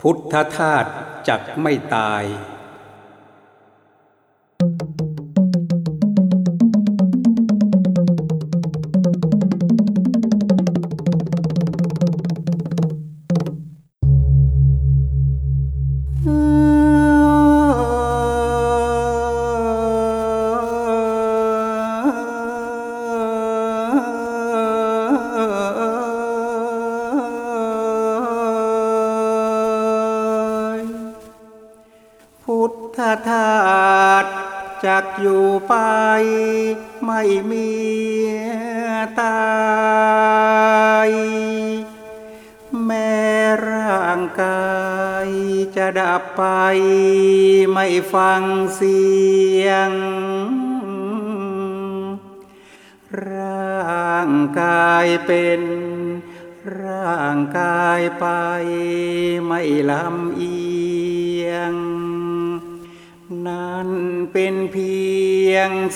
พุทธธาตุจักไม่ตาย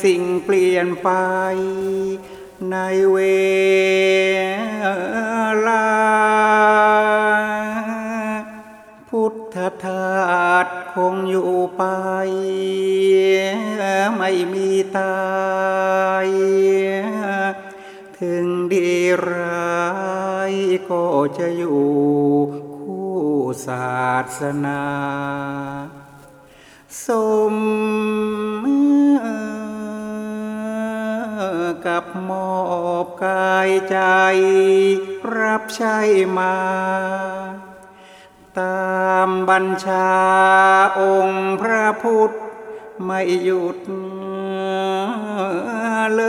สิ่งเปลี่ยนไปในเวลา พุทธทาสคงอยู่ไป ไม่มีตาย ถึงดีร้ายก็จะอยู่คู่ศาสนา ใช้มา ตามบัญชาองค์พระพุทธไม่หยุดเล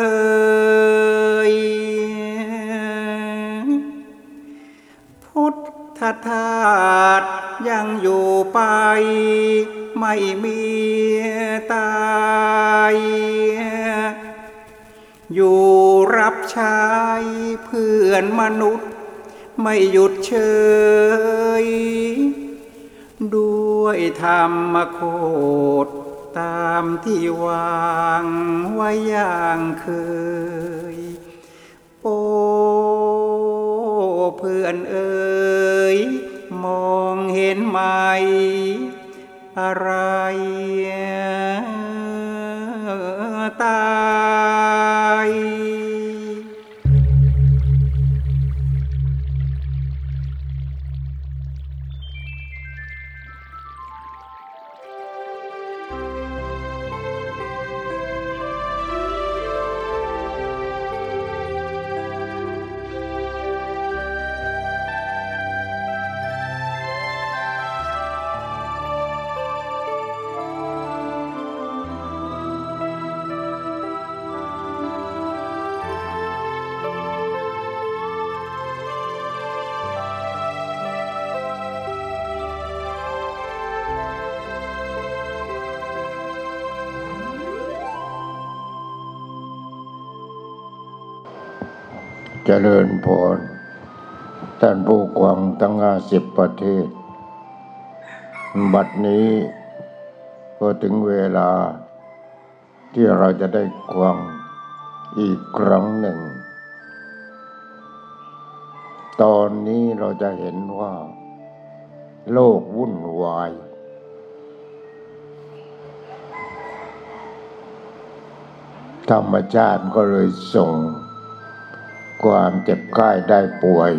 ย พุทธทาสยังอยู่ไป ไม่มีตายอยู่รับใช้เพื่อนมนุษย์ ไม่หยุดเฉยด้วยธรรมโคดตามที่วางไว้อย่างเคย โอ้เพื่อนเอ๋ยมองเห็นไหม อะไรตาย เจริญพร ท่านผู้กวังทั้งห้าสิบประเทศ บัดนี้ก็ถึงเวลาที่เราจะได้กวังอีกครั้งหนึ่ง ตอนนี้เราจะเห็นว่า โลกวุ่นวาย ธรรมชาติก็เลยส่ง ความเจ็บไข้ได้ป่วย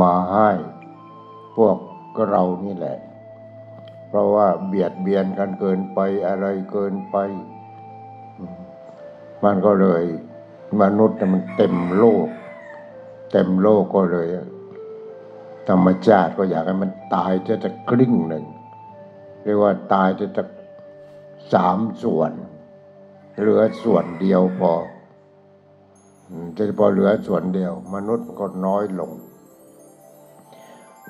มาให้ พวกเรานี่แหละ เพราะว่าเบียดเบียนกันเกินไปอะไรเกินไป มันก็เลย มนุษย์มันเต็มโลก เต็มโลกก็เลย ธรรมชาติก็อยากให้มันตายจะจะครึ่งหนึ่งเรียกว่าตายจะจะสามส่วน เหลือส่วนเดียวพอ จะพอเหลือส่วนเดียว มนุษย์ก็น้อยลง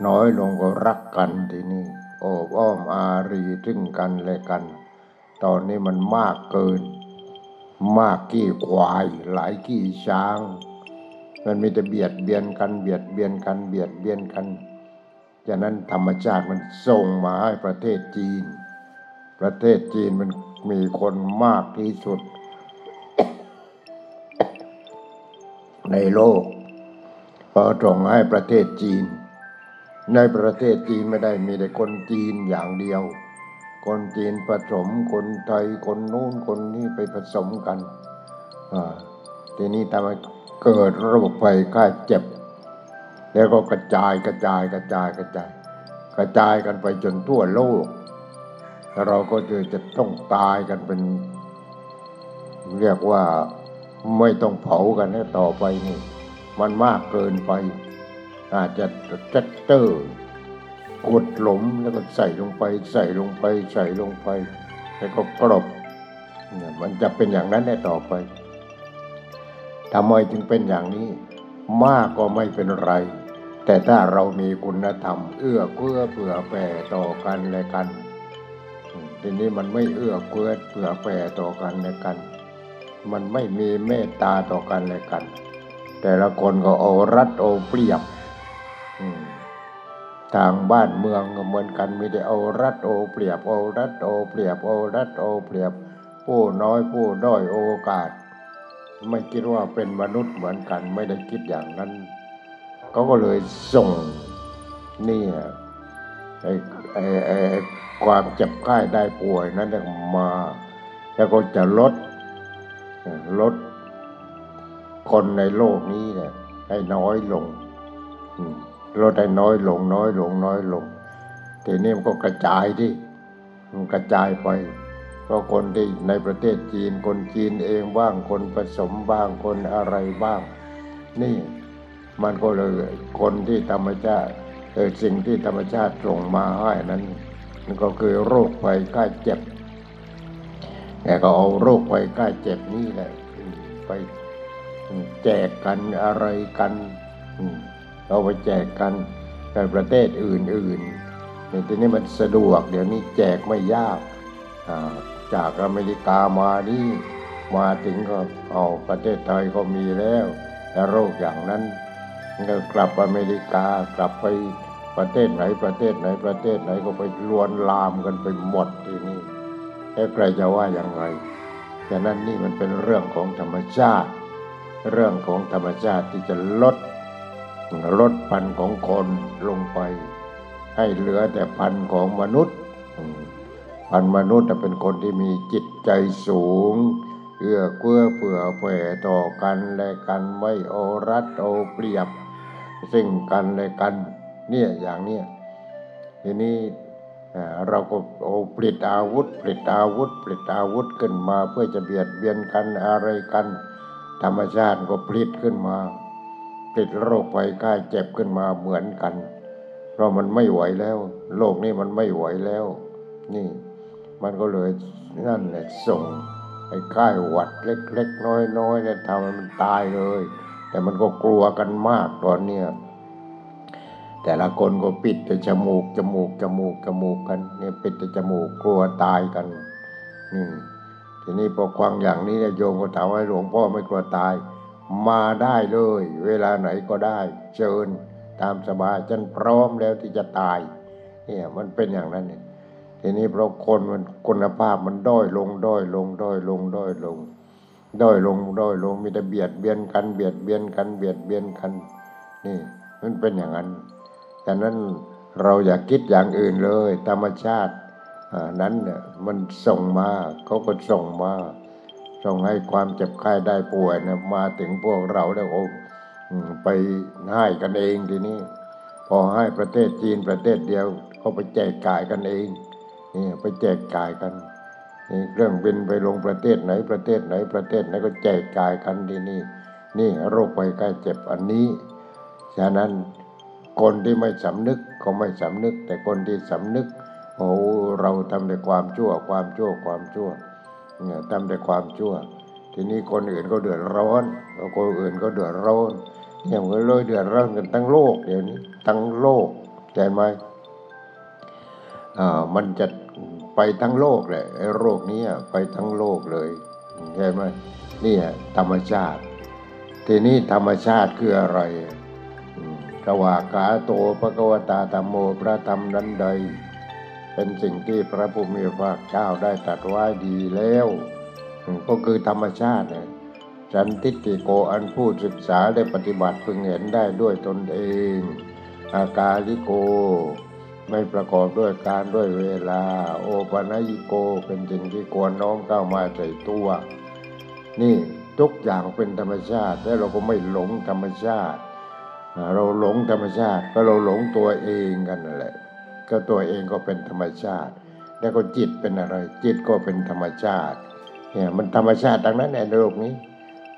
น้อยลงก็รักกันทีนี้โอบอ้อมอารีถึงกันและกัน ตอนนี้มันมากเกิน มากกี่ควาย หลายกี่ช้าง มันมีแต่เบียดเบียนกันเบียดเบียนกันเบียดเบียนกันฉะนั้นธรรมชาติมันส่งมาให้ประเทศจีน ประเทศจีนมันมีคนมากที่สุด ในโลกพอตรงให้ประเทศจีน ในประเทศจีนไม่ได้มีแต่คนจีนอย่างเดียว คนจีนผสมคนไทยคนนู้นคนนี้ไปผสมกันอ่าทีนี้ทำให้เกิดโรคภัยไข้เจ็บ แล้วก็กระจายกระจายกระจายกระจาย กระจายกันไปจนทั่วโลกเราก็จะจะต้องตายกันเป็น เรียกว่า ไม่ต้องเผากันให้ต่อไปนี่มันมากเกินไป อาจจะจัดเตอร์กดหลมแล้วก็ใส่ลงไป ใส่ลงไป ใส่ลงไป แล้วก็กรบเนี่ยมันจะเป็นอย่างนั้นได้ต่อไปทำไมจึงเป็นอย่างนี้ มากก็ไม่เป็นไร แต่ถ้าเรามีคุณธรรม เอื้อเพื่อเผื่อแผ่ต่อกันและกัน ทีนี้มันไม่เอื้อเพื่อเผื่อแผ่ต่อกันและกัน มันไม่มีเมตตาต่อกันและกัน แต่ละคนก็เอารัดเอาเปรียบทางบ้านเมืองก็เหมือนกันมีแต่เอารัดเอาเปรียบเอารัดเอาเปรียบเอารัดเอาเปรียบ ผู้น้อยผู้ด้อยโอกาส ไม่คิดว่าเป็นมนุษย์เหมือนกัน ไม่ได้คิดอย่างนั้นเขาก็เลยส่งเนี่ยไอ้ไอ้ไอ้ไอ้ความเจ็บไข้ได้ป่วยนั้นมาแล้วก็จะลด ลดคนในโลกนี้เนี่ยให้น้อยลงลดให้น้อยลง น้อยลง น้อยลงทีนี้มันก็กระจายที่มันกระจายไปเพราะคนที่ในประเทศจีนคนจีนเองบ้างคนผสมบ้างคนอะไรบ้าง นี่มันก็เลยคนที่ธรรมชาติสิ่งที่ธรรมชาติส่งมาให้นั้นมันก็คือโรคภัยไข้เจ็บ แต่ก็เอาโรคภัยไข้เจ็บนี่แหละไปแจกกันอะไรกันเอาไปแจกกันในประเทศอื่นๆเนี่ยทีนี้มันสะดวก เดี๋ยวนี้แจกไม่ยากาจากอเมริกามานี่มาถึงก็เอาประเทศไทยก็มีแล้ว แต่โรคอย่างนั้นก็กลับอเมริกากลับไปประเทศไหนประเทศไหนประเทศไหนก็ไปลวนลามกันไปหมดทีนี้ แล้วใครจะว่าอย่างไรฉะนั้นนี่มันเป็นเรื่องของธรรมชาติ เรื่องของธรรมชาติที่จะลดลดพันของคนลงไป ให้เหลือแต่พันของมนุษย์พันมนุษย์น่ะเป็นคนที่มีจิตใจสูงเอื้อเกื้อเผื่อแผ่ต่อกันและกันไม่โอรัดเอเปรียบ ซึ่งกันและกันเนี่ยอย่างเนี้ยทีนี้ เราก็โอ้ผลิตอาวุธผลิตอาวุธผลิตอาวุธขึ้นมา เพื่อจะเบียดเบียนกันอะไรกัน ธรรมชาติก็ผลิตขึ้นมาผลิตโรคภัยไข้เจ็บขึ้นมาเหมือนกัน เพราะมันไม่ไหวแล้ว โลกนี้มันไม่ไหวแล้ว นี่ มันก็เลยนั่นแหละส่งไอ้ไข้หวัดเล็กๆน้อยๆเนี่ยทำให้มันตายเลย แต่มันก็กลัวกันมากตอนเนี้ย แต่ละคนก็ปิดแต่จมูกจมูกจมูกจมูกกันเนี่ยปิดแต่จมูกกลัวตายกันนี่ทีนี้พอควังอย่างนี้เนี่ยโยมก็ถามว่าหลวงพ่อไม่กลัวตาย มาได้เลย เวลาไหนก็ได้เชิญตามสบายฉันพร้อมแล้วที่จะตาย เนี่ยมันเป็นอย่างนั้นเนี่ยทีนี้เพราะคนมันคุณภาพมันด้อยลงด้อยลงด้อยลงด้อยลงด้อยลงด้อยลงมีแต่เบียดเบียนกันเบียดเบียนกันเบียดเบียนกัน นี่ มันเป็นอย่างนั้น ฉะนั้นเราอย่าคิดอย่างอื่นเลย ธรรมชาตินั้นเนี่ยมันส่งมาเขาก็ส่งมาส่งให้ความเจ็บไข้ได้ป่วยนี่ยมาถึงพวกเราแล้วโอ้ไปให้กันเองทีนี้พอให้ประเทศจีนประเทศเดียวเขาไปแจกจ่ายกันเองนี่ไปแจกจ่ายกันนี่เครื่องบินไปลงประเทศไหนประเทศไหนประเทศไหนก็แจกจ่ายกันที่นี่ นี่โรคภัยไข้เจ็บอันนี้ ฉะนั้น คนที่ไม่สำนึกก็ไม่สำนึก แต่คนที่สำนึกโอ้เราทำแต่ความชั่ว ความชั่วความชั่วเนี่ยทำแต่ความชั่ว ทีนี้คนอื่นก็เดือดร้อนคนอื่นก็เดือดร้อนเนี่ยมันเลยเดือดร้อนกันทั้งโลกเดี๋ยวนี้ทั้งโลกเห็นไหมอ่ามันจะไปทั้งโลกเลยไอ้โรคนี้ไปทั้งโลกเลยเห็นไหมนี่ธรรมชาติ ทีนี้ธรรมชาติคืออะไร อืมกวากาโตพระกวตาธรรมโมพระธรรมนั้นใด เป็นสิ่งที่พระผู้มีพระภาเจ้าได้ตรัสไว้ดีแล้ว ก็คือธรรมชาติสันติติโกอันผู้ศึกษาได้ปฏิบัติพึงเห็นได้ด้วยตนเอง อากาลิโก ไม่ประกอบด้วยการด้วยเวลา โอปัญญิโกเป็นสิ่งที่ควรน้อมเข้ามาใส่ตัว นี่ทุกอย่างเป็นธรรมชาติ แต่เราก็ไม่หลงธรรมชาติ เราหลงธรรมชาติก็เราหลงตัวเองกันนั่นแหละ ก็ตัวเองก็เป็นธรรมชาติ แล้วก็จิตเป็นอะไร จิตก็เป็นธรรมชาติเนี่ยมันธรรมชาติดังนั้นในโลกนี้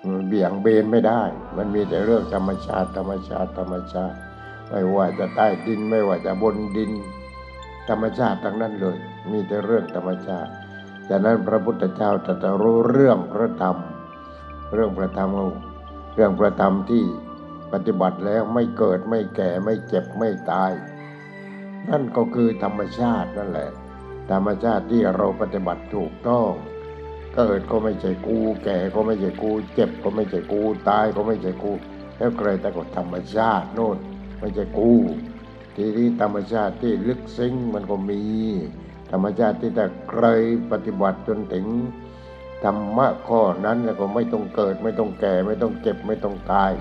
มันเบี่ยงเบนไม่ได้ มันมีแต่เรื่องธรรมชาติ ธรรมชาติธรรมชาติ ไม่ว่าจะใต้ดินไม่ว่าจะบนดิน ธรรมชาติทั้งนั้นเลย มีแต่เรื่องธรรมชาติฉะนั้นพระพุทธเจ้าตรัสรู้เรื่องพระธรรม เรื่องพระธรรมเรื่องพระธรรมที่ ปฏิบัติแล้วไม่เกิดไม่แก่ไม่เจ็บไม่ตาย นั่นก็คือธรรมชาตินั่นแหละ ธรรมชาติที่เราปฏิบัติถูกต้อง เกิดก็ไม่ใช่กู แก่ก็ไม่ใช่กู เจ็บก็ไม่ใช่กูตายก็ไม่ใช่กู แล้วใครแต่ก็ธรรมชาติโน่นไม่ใช่กู ทีนี้ธรรมชาติที่ลึกซึ้งมันก็มี ธรรมชาติที่แต่ใครปฏิบัติจนถึงธรรมะข้อนั้นแล้วก็ไม่ต้องเกิดไม่ต้องแก่ไม่ต้องเจ็บไม่ต้องตาย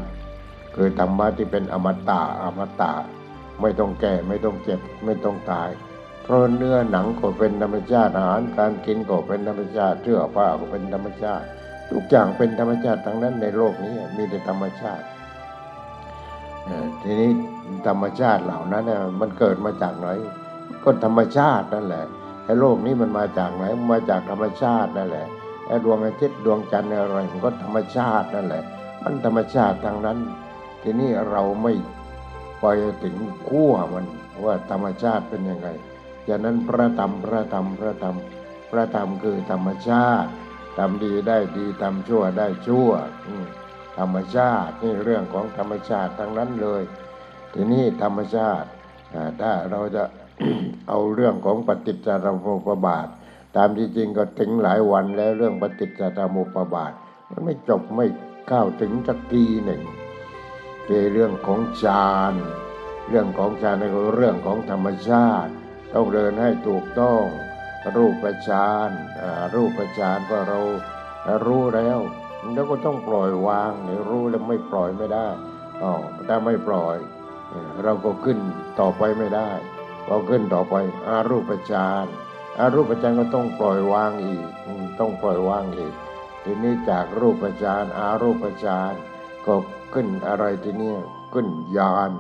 คือธรรมะที่เป็นอมตะอมตะ ไม่ต้องแก่ไม่ต้องเจ็บไม่ต้องตาย เพราะเนื้อหนังก็เป็นธรรมชาติอาหารการกินก็เป็นธรรมชาติเสื้อผ้าก็เป็นธรรมชาติ ทุกอย่างเป็นธรรมชาติทั้งนั้นในโลกนี้มีแต่ธรรมชาติทีนี้ธรรมชาติเหล่านั้นเนี่ยมันเกิดมาจากไหนก็ธรรมชาตินั่นแหละไอ้โลกนี้มันมาจากไหนมันมาจากธรรมชาตินั่นแหละไอ้ดวงอาทิตย์ดวงจันทร์อะไรมันก็ธรรมชาตินั่นแหละ มันธรรมชาติทางนั้น ทีนี้เราไม่ไปถึงขั้วมันว่าธรรมชาติเป็นยังไงฉะนั้นพระธรรมพระธรรมพระธรรมพระธรรมคือธรรมชาติทำดีได้ดีทำชั่วได้ชั่วธรรมชาตินี่เรื่องของธรรมชาติทั้งนั้นเลย ทีนี้ธรรมชาติถ้าเราจะเอาเรื่องของปฏิจจสมุปบาท ตามที่จริงก็ถึงหลายวันแล้วเรื่องปฏิจจสมุปบาท มันไม่จบไม่เข้าถึงสักทีหนึ่ง ในเรื่องของฌานเรื่องของฌานนี่ก็เรื่องของธรรมชาติ ต้องเดินให้ถูกต้อง รูปฌานรูปฌานก็เรารู้แล้วแล้วก็ต้องปล่อยวางเนี่ยรู้แล้วไม่ปล่อยไม่ได้อ๋อถ้าไม่ปล่อย เราก็ขึ้นต่อไปไม่ได้พอขึ้นต่อไปอารูปฌานอารูปฌานก็ต้องปล่อยวางอีกต้องปล่อยวางอีกทีนี้จากรูปฌานอารูปฌาน ก็ขึ้นอะไรทีนี้ขึ้นญาณ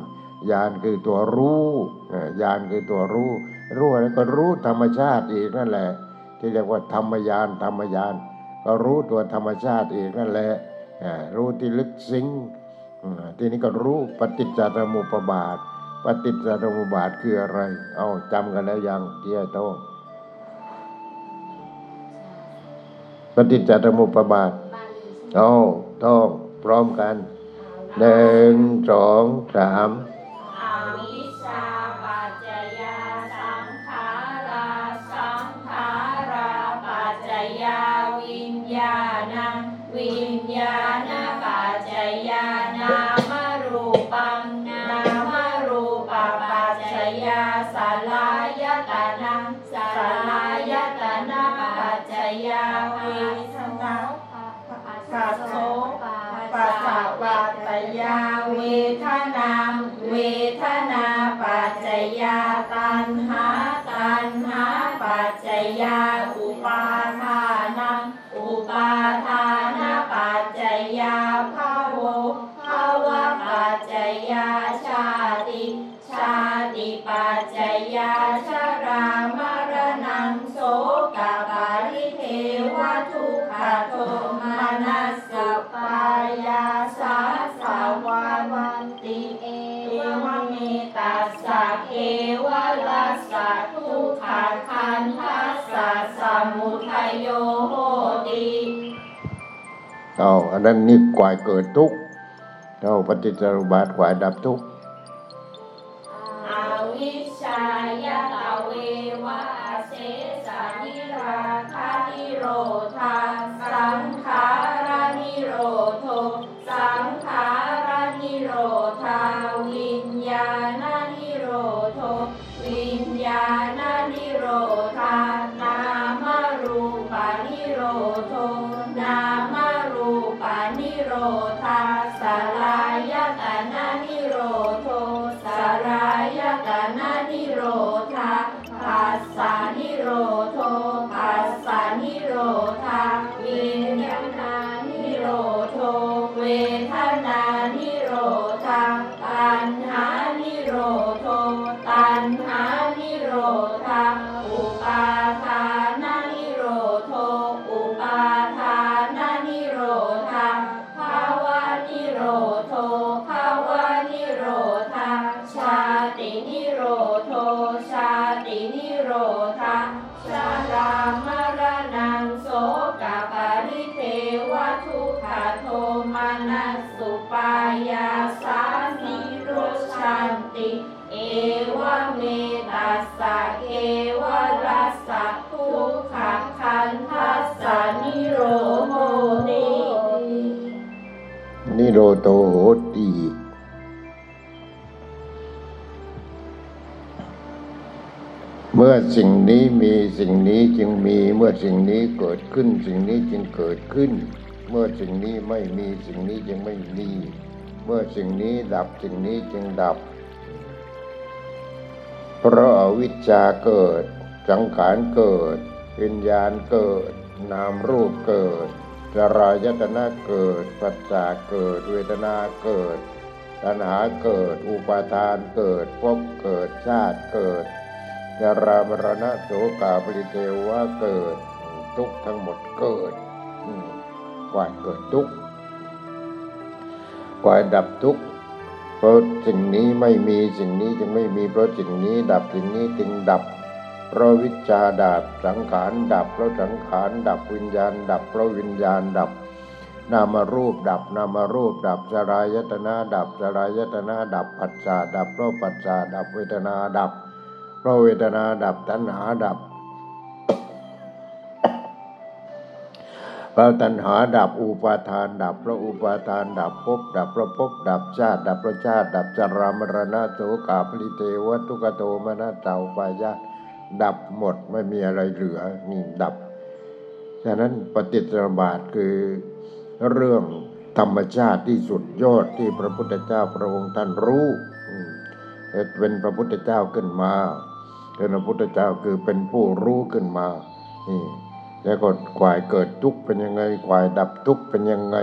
ญาณคือตัวรู้เอ่อญาณคือตัวรู้ รู้อะไรก็รู้ธรรมชาติอีกนั่นแหละ ที่เรียกว่าธรรมญาณธรรมญาณก็รู้ตัวธรรมชาติอีกนั่นแหละเอ่อรู้ที่ลึกซึ้งอืมทีนี้ก็รู้ปฏิจจสมุปบาท ปฏิจจสมุปบาทคืออะไร เอาจำกันแล้วยังที่ไอ้โต้งปฏิจจสมุปบาทเอาต้องพ ร้อมกันหนึ่งสองสามวิญญาณปัจจยานา สสาวะตยาเวทนา เวทนาปัจจยาตัณหาตัณหาปัจจยาอุปาทานังอุปาทา อันนั้นนี่กวายเกิดทุกข์เอาปฏิจจสมุบาทกวายดับทุกข์อวิชายตะเววะเสสานิราคานิโรธาสังขารานิโรโทสังขารานิโรธาวิญญาณ โรโตโหติเมื่อสิ่งนี้มีสิ่งนี้จึงมี เมื่อสิ่งนี้เกิดขึ้น สิ่งนี้จึงเกิดขึ้น เมื่อสิ่งนี้ไม่มีสิ่งนี้จึงไม่มี เมื่อสิ่งนี้ดับสิ่งนี้จึงดับ เพราะอวิชชาเกิด สังขารเกิด วิญญาณเกิด นามรูปเกิด จรายตนะเกิด ปัจจาเกิด เวทนาเกิด ตัณหาเกิด อุปาทานเกิดภพเกิดชาติเกิดจรามรณะโสกาปริเทวะเกิด ทุกทั้งหมดเกิดกว่าเกิดทุกกว่าดับทุกเพราะสิ่งนี้ไม่มีสิ่งนี้จึงไม่มีเพราะสิ่งนี้ดับสิ่งนี้จึงดับ เพราะวิชาดับสังขารดับเพราะสังขารดับวิญญาณ ดับเพราะวิญญาณดับ นามารูปดับนามารูป ดับสลายตนะดับสลายตนะดับปัจจาดับเพราะปัจจาดับเวทนาดับ เพราะเวทนาดับตัณหาดับเพราะตัณหาดับอุปาทานดับเพราะอุปาทานดับภพดับเพราะภพดับชาติ ดับเพราะชาติ ดับจรามรณะโสกาปริเทวทุกโทมนะเตาปายาต ดับหมดไม่มีอะไรเหลือนี่ดับ ฉะนั้นปฏิจจบาทคือเรื่องธรรมชาติที่สุดยอดที่พระพุทธเจ้าพระองค์ท่านรู้เป็นพระพุทธเจ้าขึ้นมาเป็นพระพุทธเจ้าคือเป็นผู้รู้ขึ้นมานี่แล้วก็กวายเกิดทุกข์เป็นยังไงกวายดับทุกข์เป็นยังไง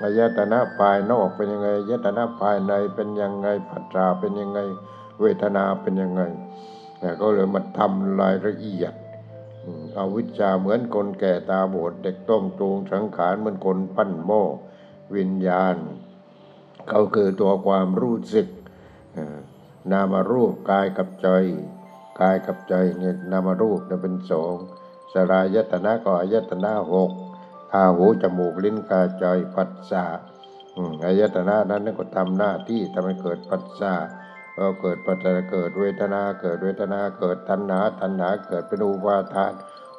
อายตนะภายนอกเป็นยังไงอายตนะภายในเป็นยังไงปัจจาเป็นยังไง เวทนาเป็นยังไง ก็เลยมาทำรายละเอียดอืมเอาวิชชาเหมือนคนแก่ตาบอดเด็กต้องจูงสังขารเหมือนคนปั้นหม้อวิญญาณ เขาคือตัวความรู้สึกนามารูปกายกับใจกายกับใจเนี่ยนามารูปเนี่ยเป็นสองสลายตนะก็อายตนะหกตาหูจมูกลิ้นกายใจปัสสะอายตนะนั้นก็ทำหน้าที่ทำให้เกิดปัสสะ พอเกิดปัจจัยเกิดเวทนาเกิดเวทนาเกิดตัณหาตัณหาเกิดเป็นอุปาทาน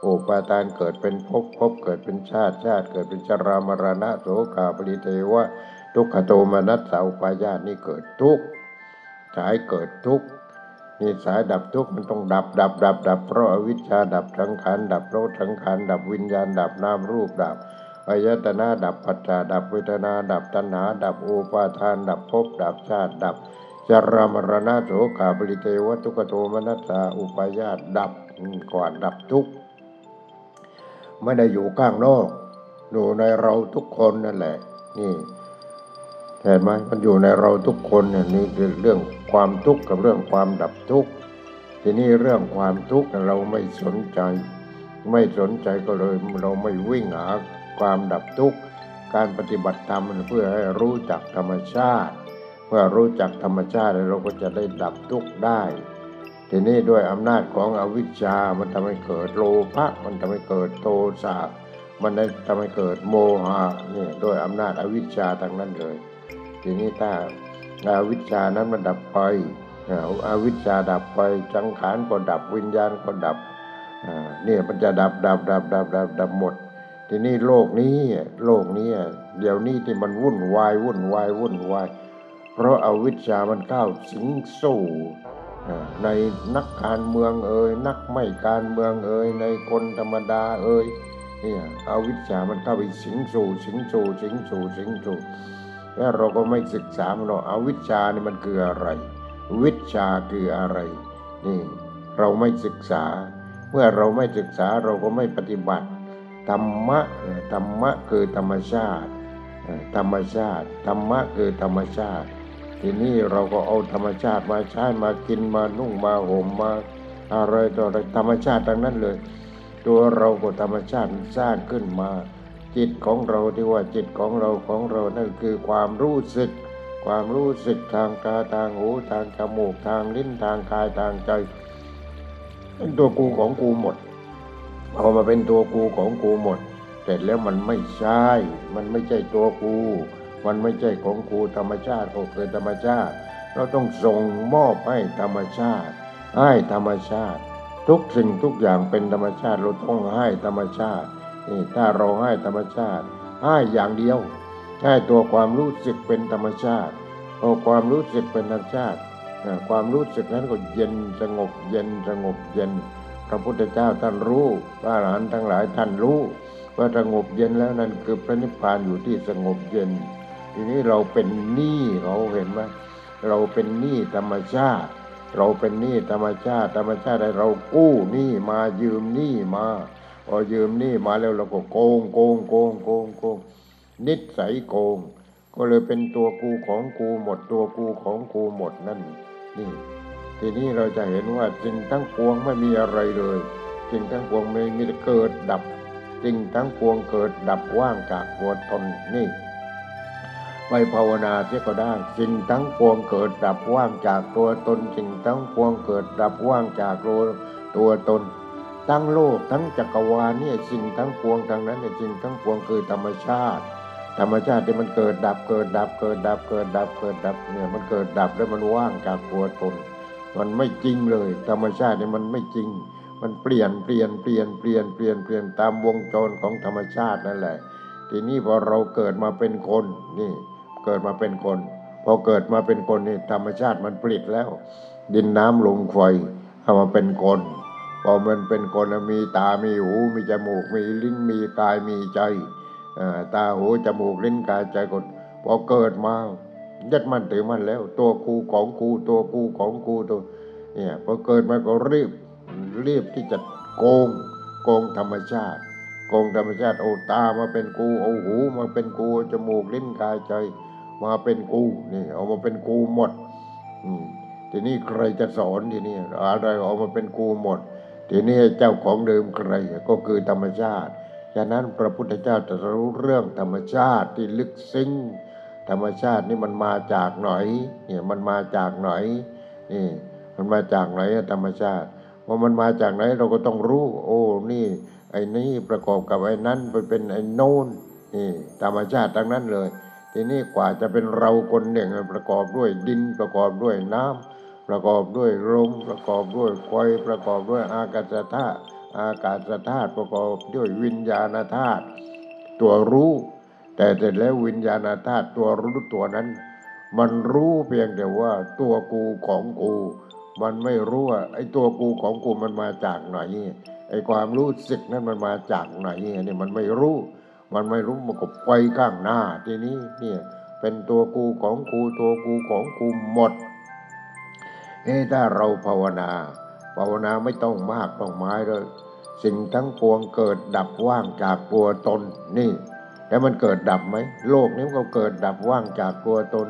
อุปาทานเกิดเป็นภพภพเกิดเป็นชาติชาติ เกิดเป็นชรามรณะโสกาปริเทวะทุกขโทมนัสสาอุปายาตนี่เกิดทุกข์สายเกิดทุกข์นี่สายดับทุกข์มันต้องดับดับดับดับเพราะอวิชชาดับสังขารดับเพราะสังขารดับวิญญาณดับนามรูปดับอายตนะดับปัจจาดับเวทนา ดับตัณหา ดับอุปาทาน ดับภพดับชาติดับ จารามรณะโสกาบริเทวทุกโทมนัสสาอุปายาตดับก่อนดับทุกข์ไม่ได้อยู่ข้างนอก อยู่ในเราทุกคนนั่นแหละ นี่เห็นไหมมันอยู่ในเราทุกคนเนี่ยนี่คือเรื่องความทุกข์กับเรื่องความดับทุกข์ทีนี้เรื่องความทุกข์เราไม่สนใจ ไม่สนใจก็เลยเราไม่วิ่งหาความดับทุกข์การปฏิบัติธรรมมันเพื่อให้รู้จักธรรมชาติ เมื่อรู้จักธรรมชาติเราก็จะได้ดับทุกข์ได้ ทีนี้ด้วยอำนาจของอวิชชา มันทำให้เกิดโลภะ มันทำให้เกิดโทสะ มันได้ทำให้เกิดโมหะนี่ด้วยอำนาจอวิชชาทั้งนั้นเลย ทีนี้ถ้าอาวิชชานั้นมันดับไปอาอวิชชาดับไปสังขารก็ดับวิญญาณก็ดับเนี่ยมันจะดับดับดับดับดับดับหมด ทีนี้โลกนี้โลกนี้เดี๋ยวนี้ที่มันวุ่นวายวุ่นวายวุ่นวาย เพราะอาวิชชามันก้าวสิงสู่ในนักการเมืองเอ่ยนักไม่การเมืองเอ่ยในคนธรรมดาเอ่ยเนี่ยอาวิชชามันเข้าไปสิงสู่สิงสู่สิงสู่สิงสู่แล้วเราก็ไม่ศึกษามันหรอกอาวิชชานี่มันคืออะไร วิชาคืออะไรนี่เราไม่ศึกษา เมื่อเราไม่ศึกษาเราก็ไม่ปฏิบัติธรรมะธรรมะคือธรรมชาติ ธรรมชาติธรรมะคือธรรมชาติ ทีนี้เราก็เอาธรรมชาติมาใช้มากินมานุ่งมาห่มมาอะไรต่ออะไรธรรมชาติทั้งนั้นเลย ตัวเราก็ธรรมชาติสร้างขึ้นมา จิตของเราที่ว่าจิตของเราของเรานั่นคือความรู้สึก ความรู้สึกทางตาทางหูทางจมูกทางลิ้นทางกายทางใจเป็นตัวกูของกูหมดเอามาเป็นตัวกูของกูหมด แต่แล้วมันไม่ใช่ มันไม่ใช่ตัวกู มันไม่ใช่ของกูธรรมชาติก็คือธรรมชาติ เราต้องส่งมอบให้ธรรมชาติ ให้ธรรมชาติ ทุกสิ่งทุกอย่างเป็นธรรมชาติ เราต้องให้ธรรมชาตินี่ถ้าเราให้ธรรมชาติ ให้อย่างเดียวให้ตัวความรู้สึกเป็นธรรมชาติพอความรู้สึกเป็นธรรมชาติอ่ความรู้สึกนั้นก็เย็นสงบเย็นสงบเย็น พระพุทธเจ้าท่านรู้พระอรหันต์ทั้งหลายท่านรู้ว่าสงบเย็นแล้วนั่นคือพระนิพพานอยู่ที่สงบเย็น ทีนี้เราเป็นหนี้เขาเห็นไหมเราเป็นหนี้ธรรมชาติ เราเป็นหนี้ธรรมชาติ ธรรมชาติให้เรากู้หนี้มายืมหนี้มาพอยืมหนี้มาแล้วเราก็โกงโกงโกงโกงโกงนิสัยโกง ก็เลยเป็นตัวกูของกูหมดตัวกูของกูหมดนั่นนี่ทีนี้เราจะเห็นว่าสิ่งทั้งปวงไม่มีอะไรเลยสิ่งทั้งปวงไม่มีเกิดดับสิ่งทั้งปวงเกิดดับว่างจากตัวตนนี่ ไปภาวนาเสียก็ได้ สิ่งทั้งปวงเกิดดับว่างจากตัวตน สิ่งทั้งปวงเกิดดับว่างจากตัวตัวตน ทั้งโลกทั้งจักรวาลเนี่ยสิ่งทั้งปวงทางนั้นเนี่ยสิ่งทั้งปวงคือธรรมชาติ ธรรมชาติที่มันเกิดดับเกิดดับเกิดดับเกิดดับเกิดดับเนี่ยมันเกิดดับแล้วมันว่างจากตัวตน มันไม่จริงเลย ธรรมชาติเนี่ยมันไม่จริง มันเปลี่ยนเปลี่ยนเปลี่ยนเปลี่ยนเปลี่ยนเปลี่ยนตามวงจรของธรรมชาตินั่นแหละทีนี้พอเราเกิดมาเป็นคนนี่ เกิดมาเป็นคน พอเกิดมาเป็นคนนี่ธรรมชาติมันผลิตแล้ว ดินน้ำลมไฟเอามาเป็นคน พอมันเป็นคนมีตา มีหู มีจมูก มีลิ้น มีกาย มีใจ ตา หู จมูก ลิ้น กาย ใจกดพอเกิดมายึดมั่นถือมั่นแล้ว ตัวกูของกู ตัวกูของกูตัวเนี่ยพอเกิดมาก็รีบรีบที่จะโกงโกงธรรมชาติโกงธรรมชาติเอาตามาเป็นกูเอาหูมาเป็นกูจมูกลิ้นกายใจ มาเป็นกูนี่เอามาเป็นกูหมดอืทีนี้ใครจะสอนทีนี้อะไรเอามาเป็นกูหมด ทีนี้เจ้าของเดิมใครก็คือธรรมชาติฉะนั้นพระพุทธเจ้าจะรู้เรื่องธรรมชาติที่ลึกซึ้งธรรมชาตินี่มันมาจากไหนเนี่ยมันมาจากไหนนี่มันมาจากไหนธรรมชาติว่ามันมาจากไหนเราก็ต้องรู้ โอ้นี่ไอ้นี่ประกอบกับไอ้นั้นไปเป็นไอ้โน้นนี่ธรรมชาติทั้งนั้นเลย ทีนี้กว่าจะเป็นเราคนหนึ่งประกอบด้วยดินประกอบด้วยน้ำประกอบด้วยลมประกอบด้วยไฟประกอบด้วยอากาศธาตุอากาศธาตุประกอบด้วยวิญญาณธาตุตัวรู้ แต่เสร็จแล้ววิญญาณธาตุตัวรู้ตัวนั้น มันรู้เพียงแต่ว่าตัวกูของกู มันไม่รู้ว่าไอ้ตัวกูของกูมันมาจากไหนไอ้ความรู้สึกนั้นมันมาจากไหนเนี่ยมันไม่รู้ มันไม่รู้มันก็ไปข้างหน้า ทีนี้เนี่ยเป็นตัวกูของกูตัวกูของกูหมด เอ้ถ้าเราภาวนา ภาวนาไม่ต้องมากต้องไม้เลยสิ่งทั้งปวงเกิดดับว่างจากตัวตนนี่ แล้วมันเกิดดับไหมโลกนี้มันก็เกิดดับว่างจากตัวตน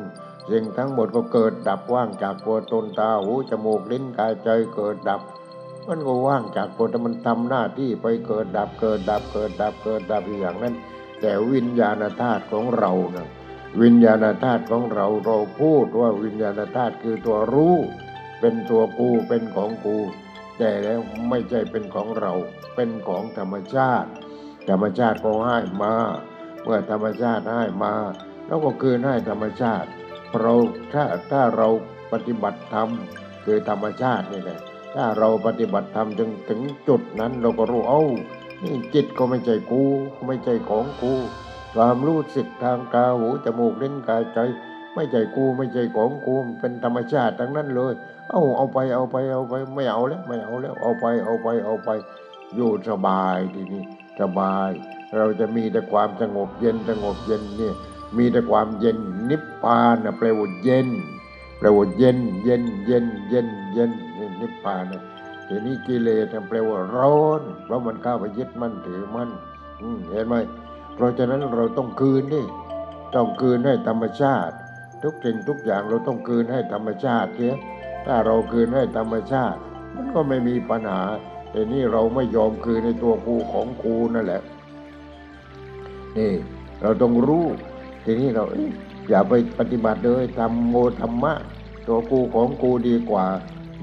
สิ่งทั้งหมดก็เกิดดับว่างจากตัวตนตาหูจมูกลิ้นกายใจเกิดดับ มันก็ว่างจากตัวแต่มันทำหน้าที่ไปเกิดดับเกิดดับเกิดดับเกิดดับอย่างนั้น แต่วิญญาณธาตุของเรานะวิญญาณธาตุของเราเราพูดว่าวิญญาณธาตุคือตัวรู้ เป็นตัวกูเป็นของกู แต่แล้วไม่ใช่เป็นของเรา เป็นของธรรมชาติ ธรรมชาติก็ให้มา เมื่อธรรมชาติให้มาเราก็คืนให้ธรรมชาติเราถ้าถ้าเราปฏิบัติธรรมคือธรรมชาตินี่แหละ ถ้าเราปฏิบัติธรรมจนถึงจุดนั้นเราก็รู้เอ้านี่จิตก็ไม่ใช่กู ไม่ใช่ของกูความรู้สึกทางตาหูจมูกลิ้นกายใจไม่ใช่กูไม่ใช่ของกูเป็นธรรมชาติทั้งนั้นเลย เอาเอาไปเอาไปเอาไปไม่เอาแล้วไม่เอาแล้วเอาไปเอาไปเอาไปอยู่สบายทีนี้สบาย เราจะมีแต่ความสงบเย็นสงบเย็นเนี่ยมีแต่ความเย็นนิพพานนะแปลว่าเย็นแปลว่าเย็นเย็นเย็นเย็นเย็น นิพพานนะทีนี้กิเลสแปลว่าร้อน เพราะมันเข้าไปยึดมั่นถือมั่นเห็นไหมเพราะฉะนั้นเราต้องคืนนี่ต้องคืนให้ธรรมชาติ ทุกสิ่งทุกอย่างเราต้องคืนให้ธรรมชาติเสียถ้าเราคืนให้ธรรมชาติ มันก็ไม่มีปัญหาแต่นี่เราไม่ยอมคืนในตัวกูของกูนั่นแหละนี่เราต้องรู้ทีนี้เราเอ๊ะอย่าไปปฏิบัติเลยทำโมธรรมะ ตัวกูของกูดีกว่า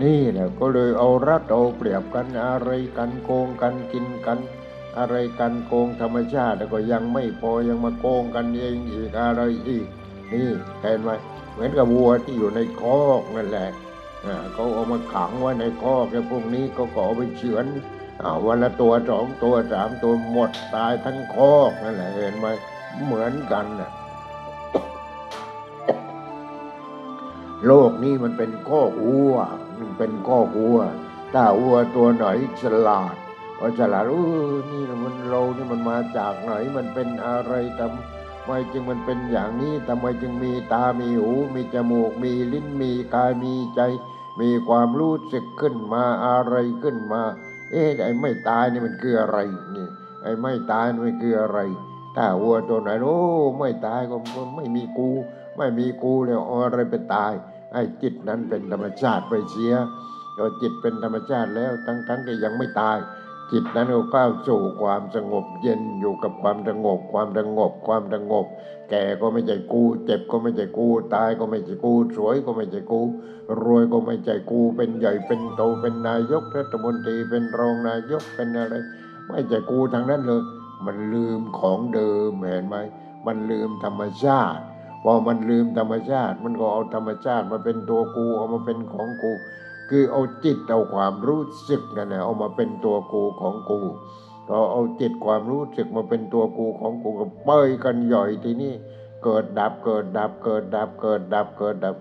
นี่แหละก็เลยเอารัดเอาเปรียบกันอะไรกันโกงกันกินกัน อะไรกันโกงธรรมชาติแล้วก็ยังไม่พอยังมาโกงกันเองอีกอะไรอีก นี่เห็นไหมเหมือนกับวัวที่อยู่ในคอกนั่นแหละอ่าเขาเอามาขังไว้ในคอกแล้วพวกนี้ก็ขอไปเฉือนอวันละตัวสองตัวสามตัวหมดตายทั้งคอกนั่นแหละเห็นไหมเหมือนกันน่ะ โลกนี้มันเป็นข้อกวัวมันเป็นข้อกวัวถ้าวัวตัวไหนฉลาดก็ฉลาดเออนี่มันเรานี่มันมาจากไหนมันเป็นอะไรทำไมจึงมันเป็นอย่างนี้ทำไมจึงมีตา มีหู มีจมูก มีลิ้น มีกาย มีใจ มีความรู้สึกขึ้นมาอะไรขึ้นมา เอ๊ะไอ้ไม่ตายนี่มันคืออะไรนี่ไอ้ไม่ตายมันคืออะไร ถ้าวัวตัวไหนโอ้ไม่ตายก็ไม่มีกู ไม่มีกูเลยอาอะไรไปตาย ไอ้จิตนั้นเป็นธรรมชาติไปเสียพอจิตเป็นธรรมชาติแล้วทั้งทั้งที่ยังไม่ตาย จิตนั้นก็ก้าวสู่ความสงบเย็นอยู่กับความสงบ ความสงบ ความสงบ แก่ก็ไม่ใช่กู เจ็บก็ไม่ใช่กู ตายก็ไม่ใช่กู สวยก็ไม่ใช่กู รวยก็ไม่ใช่กู เป็นใหญ่เป็นโตเป็นนายกรัฐมนตรีเป็นรองนายกเป็นอะไร ไม่ใช่กูทางนั้นเลย มันลืมของเดิมเห็นไหมมันลืมธรรมชาติ พอมันลืมธรรมชาติ มันก็เอาธรรมชาติมาเป็นตัวกูเอามาเป็นของกู คือเอาจิตเอาความรู้สึกนั่นแหละเอามาเป็นตัวกูของกูพอเอาจิตความรู้สึกมาเป็นตัวกูของกูก็เปยกันย่อยทีนี้เกิดดับเกิดดับเกิดดับเกิดดับเกิดดับ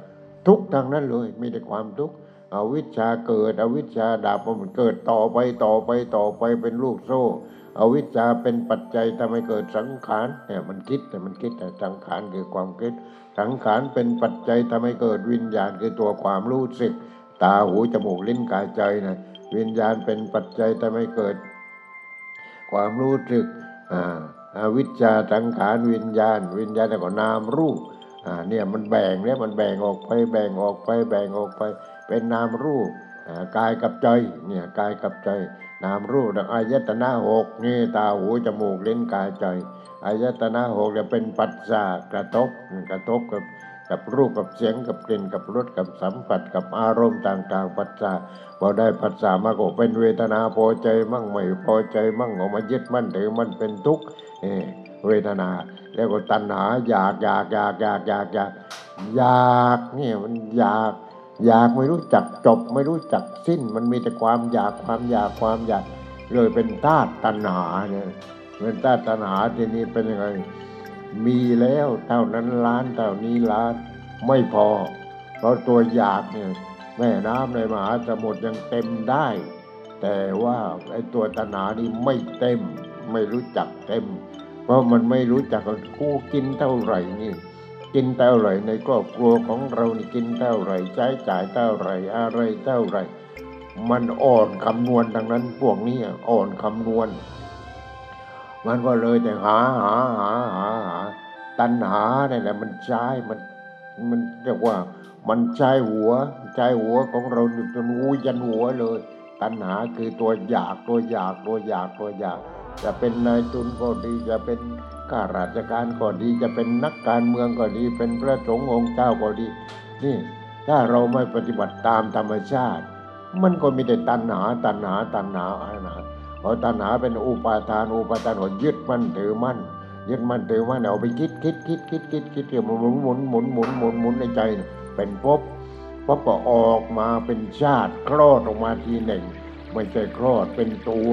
ทุกทางนั้นเลยมีแต่ความทุกข์อวิชชาเกิดอวิชชาดับมันเกิดต่อไปต่อไปต่อไปเป็นลูกโซ่ อวิชชาเป็นปัจจัยทำให้เกิดสังขารเนี่ยมันคิดแต่มันคิดแต่สังขารคือความคิด สังขารเป็นปัจจัยทำให้เกิดวิญญาณคือตัวความรู้สึก ตาหูจมูกลิ้นกายใจนะวิญญาณเป็นปัจจัยทำให้เกิด ความรู้สึกอ่าอาวิชชาสังขารวิญญาณ วิญญาณแล้วก็นามรูปอ่าเนี่ยมันแบ่งเนี่ยมันแบ่งออกไปแบ่งออกไปแบ่งออกไป เป็นนามรูปกายกับใจเนี่ยกายกับใจ นามรูปดังอายตนะหกนี่ตาหูจมูกลิ้นกายใจอายตนะหกเนี่ยเป็นปัจจากระทบกระทบกับกับรูปกับเสียงกับกลิ่นกับรสกับสัมผัสกับอารมณ์ต่างๆปัจจาพอได้ปัจจามาก็เป็นเวทนาพอใจมั่งไม่พอใจมั่งออกมายึดมั่นถือมันเป็นทุกข์เอเวทนา แล้วก็ตัณหาอยากอยากอยากอยากอยากอยากอยากเนี่ยมันอยาก อยากไม่รู้จักจบไม่รู้จักสิ้น มันมีแต่ความอยากความอยากความอยากเลยเป็นธาตุตัณหาเนี่ยเป็นธาตุตัณหาทีนี้เป็นยังไงมีแล้วเท่านั้นล้านเท่านี้ล้านไม่พอ เพราะตัวอยากเนี่ยแม่น้ำในมหาสมุทรยังเต็มได้ แต่ว่าไอ้ตัวตัณหานี่ไม่เต็ม ไม่รู้จักเต็ม เพราะมันไม่รู้จักว่ากูกินเท่าไหร่นี่ กินเท่าไรในครอบครัวของเรานี่กินเท่าไรใช้จ่ายเท่าไรอะไรเท่าไรมันอ่อนคำนวณดังนั้นพวกนี้อ่อนคำนวณ มันก็เลยแต่หาหาหาหาหาตัณหาเนี่ยแหละมันใช้มันมันเรียกว่ามันใช้หัวใช้หัวของเราจนหูยันหัวเลย ตัณหาคือตัวอยากตัวอยากตัวอยากตัวอยาก จะเป็นนายทุนก็ดีจะเป็น ข้าราชการก็ดีจะเป็นนักการเมืองก็ดี เป็นพระสงฆ์องค์เจ้าก็ดี นี่ถ้าเราไม่ปฏิบัติตามธรรมชาติ มันก็มีแต่ตัณหาตัณหาตัณหาตัณหาเพราตัณหาเป็นอุปาทานอุปาทานก็ยึดมั่นถือมั่นยึดมั่นถือมั่นเอาไปคิดคิดคิดคิดคิดคิดเกี่ยวหมุนหมุนหมุนหมุนหมุนหมุนในใจ เป็นภพภพก็ออกมาเป็นชาติคลอดออกมาทีหนึ่งไม่ใช่คลอดเป็นตัว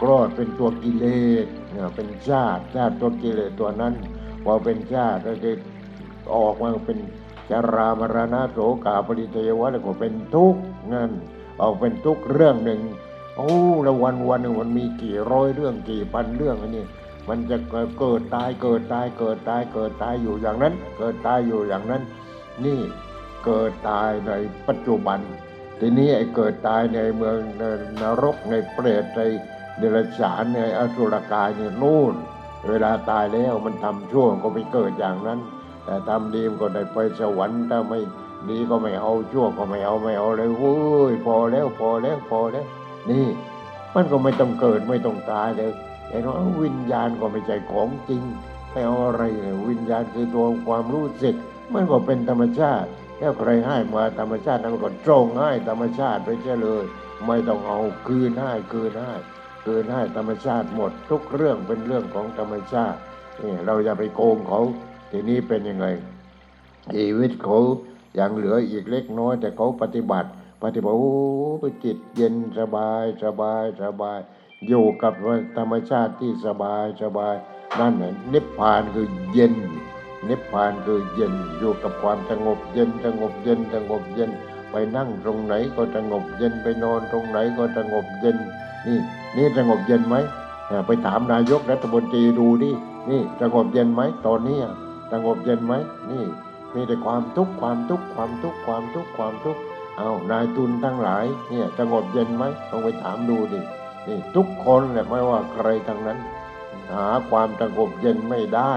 คลอดเป็นตัวกิเลสเนี่ยเป็นชาติชาติตัวกิเลสตัวนั้นพอเป็นชาติแล้วก็ออกมาเป็นจารามรณะโสกาปริเทวะแล้วก็เป็นทุกข์นั่นออกเป็นทุกข์เรื่องหนึ่งโอ้ล้ววันวันหนึ่งมันมีกี่ร้อยเรื่องกี่พันเรื่องอันนี้มันจะเกิดเกิดตายเกิดตายเกิดตายเกิดตายอยู่อย่างนั้น เกิดตายอยู่อย่างนั้น นี่เกิดตายในปัจจุบัน ทีนี้ไอ้เกิดตายในเมืองนรกในเปรตใน เดรัจฉานในอสุรกายเนี่ยนู่น เวลาตายแล้วมันทำชั่วก็ไปเกิดอย่างนั้น แต่ทำดีมก็ได้ไปสวรรค์ถ้าไม่ดีก็ไม่เอาชั่วก็ไม่เอาไม่เอาเลยเว้ยพอแล้วพอแล้วพอแล้ว นี่ มันก็ไม่ต้องเกิดไม่ต้องตายเลยเห็นว่าวิญญาณก็ไม่ใช่ของจริงไม่เอาอะไรเลยวิญญาณคือตัวความรู้สึก มันก็เป็นธรรมชาติแล้วใครให้มาธรรมชาตินั้นก็ตรงให้ธรรมชาติไปเช่เลย ไม่ต้องเอาคืนให้คืนให้ คืนให้ธรรมชาติหมดทุกเรื่องเป็นเรื่องของธรรมชาตินี่เราอย่าไปโกงเขาทีนี้เป็นยังไงชีวิตเขายังเหลืออีกเล็กน้อย แต่เขาปฏิบัติ ปฏิบัติโอ้จิตเย็นสบายสบายสบาย อยู่กับธรรมชาติที่สบายสบายนั่นแหละนิพพานคือเย็น นิพพานคือเย็นอยู่กับความสงบเย็นสงบเย็นสงบเย็น ไปนั่งตรงไหนก็สงบเย็นไปนอนตรงไหนก็สงบเย็น นี่นี่สงบเย็นไหมไปถามนายกรัฐมนตรีดูดินี่สงบเย็นไหมตอนนี้สงบเย็นไหมนี่ มีแต่ความทุกข์ความทุกข์ความทุกข์ความทุกข์ความทุกข์เอานายทุนทั้งหลายเนี่ยสงบเย็นไหมต้องไปถามดูดินี่ทุกคนแหละไม่ว่าใครทั้งนั้น หาความสงบเย็นไม่ได้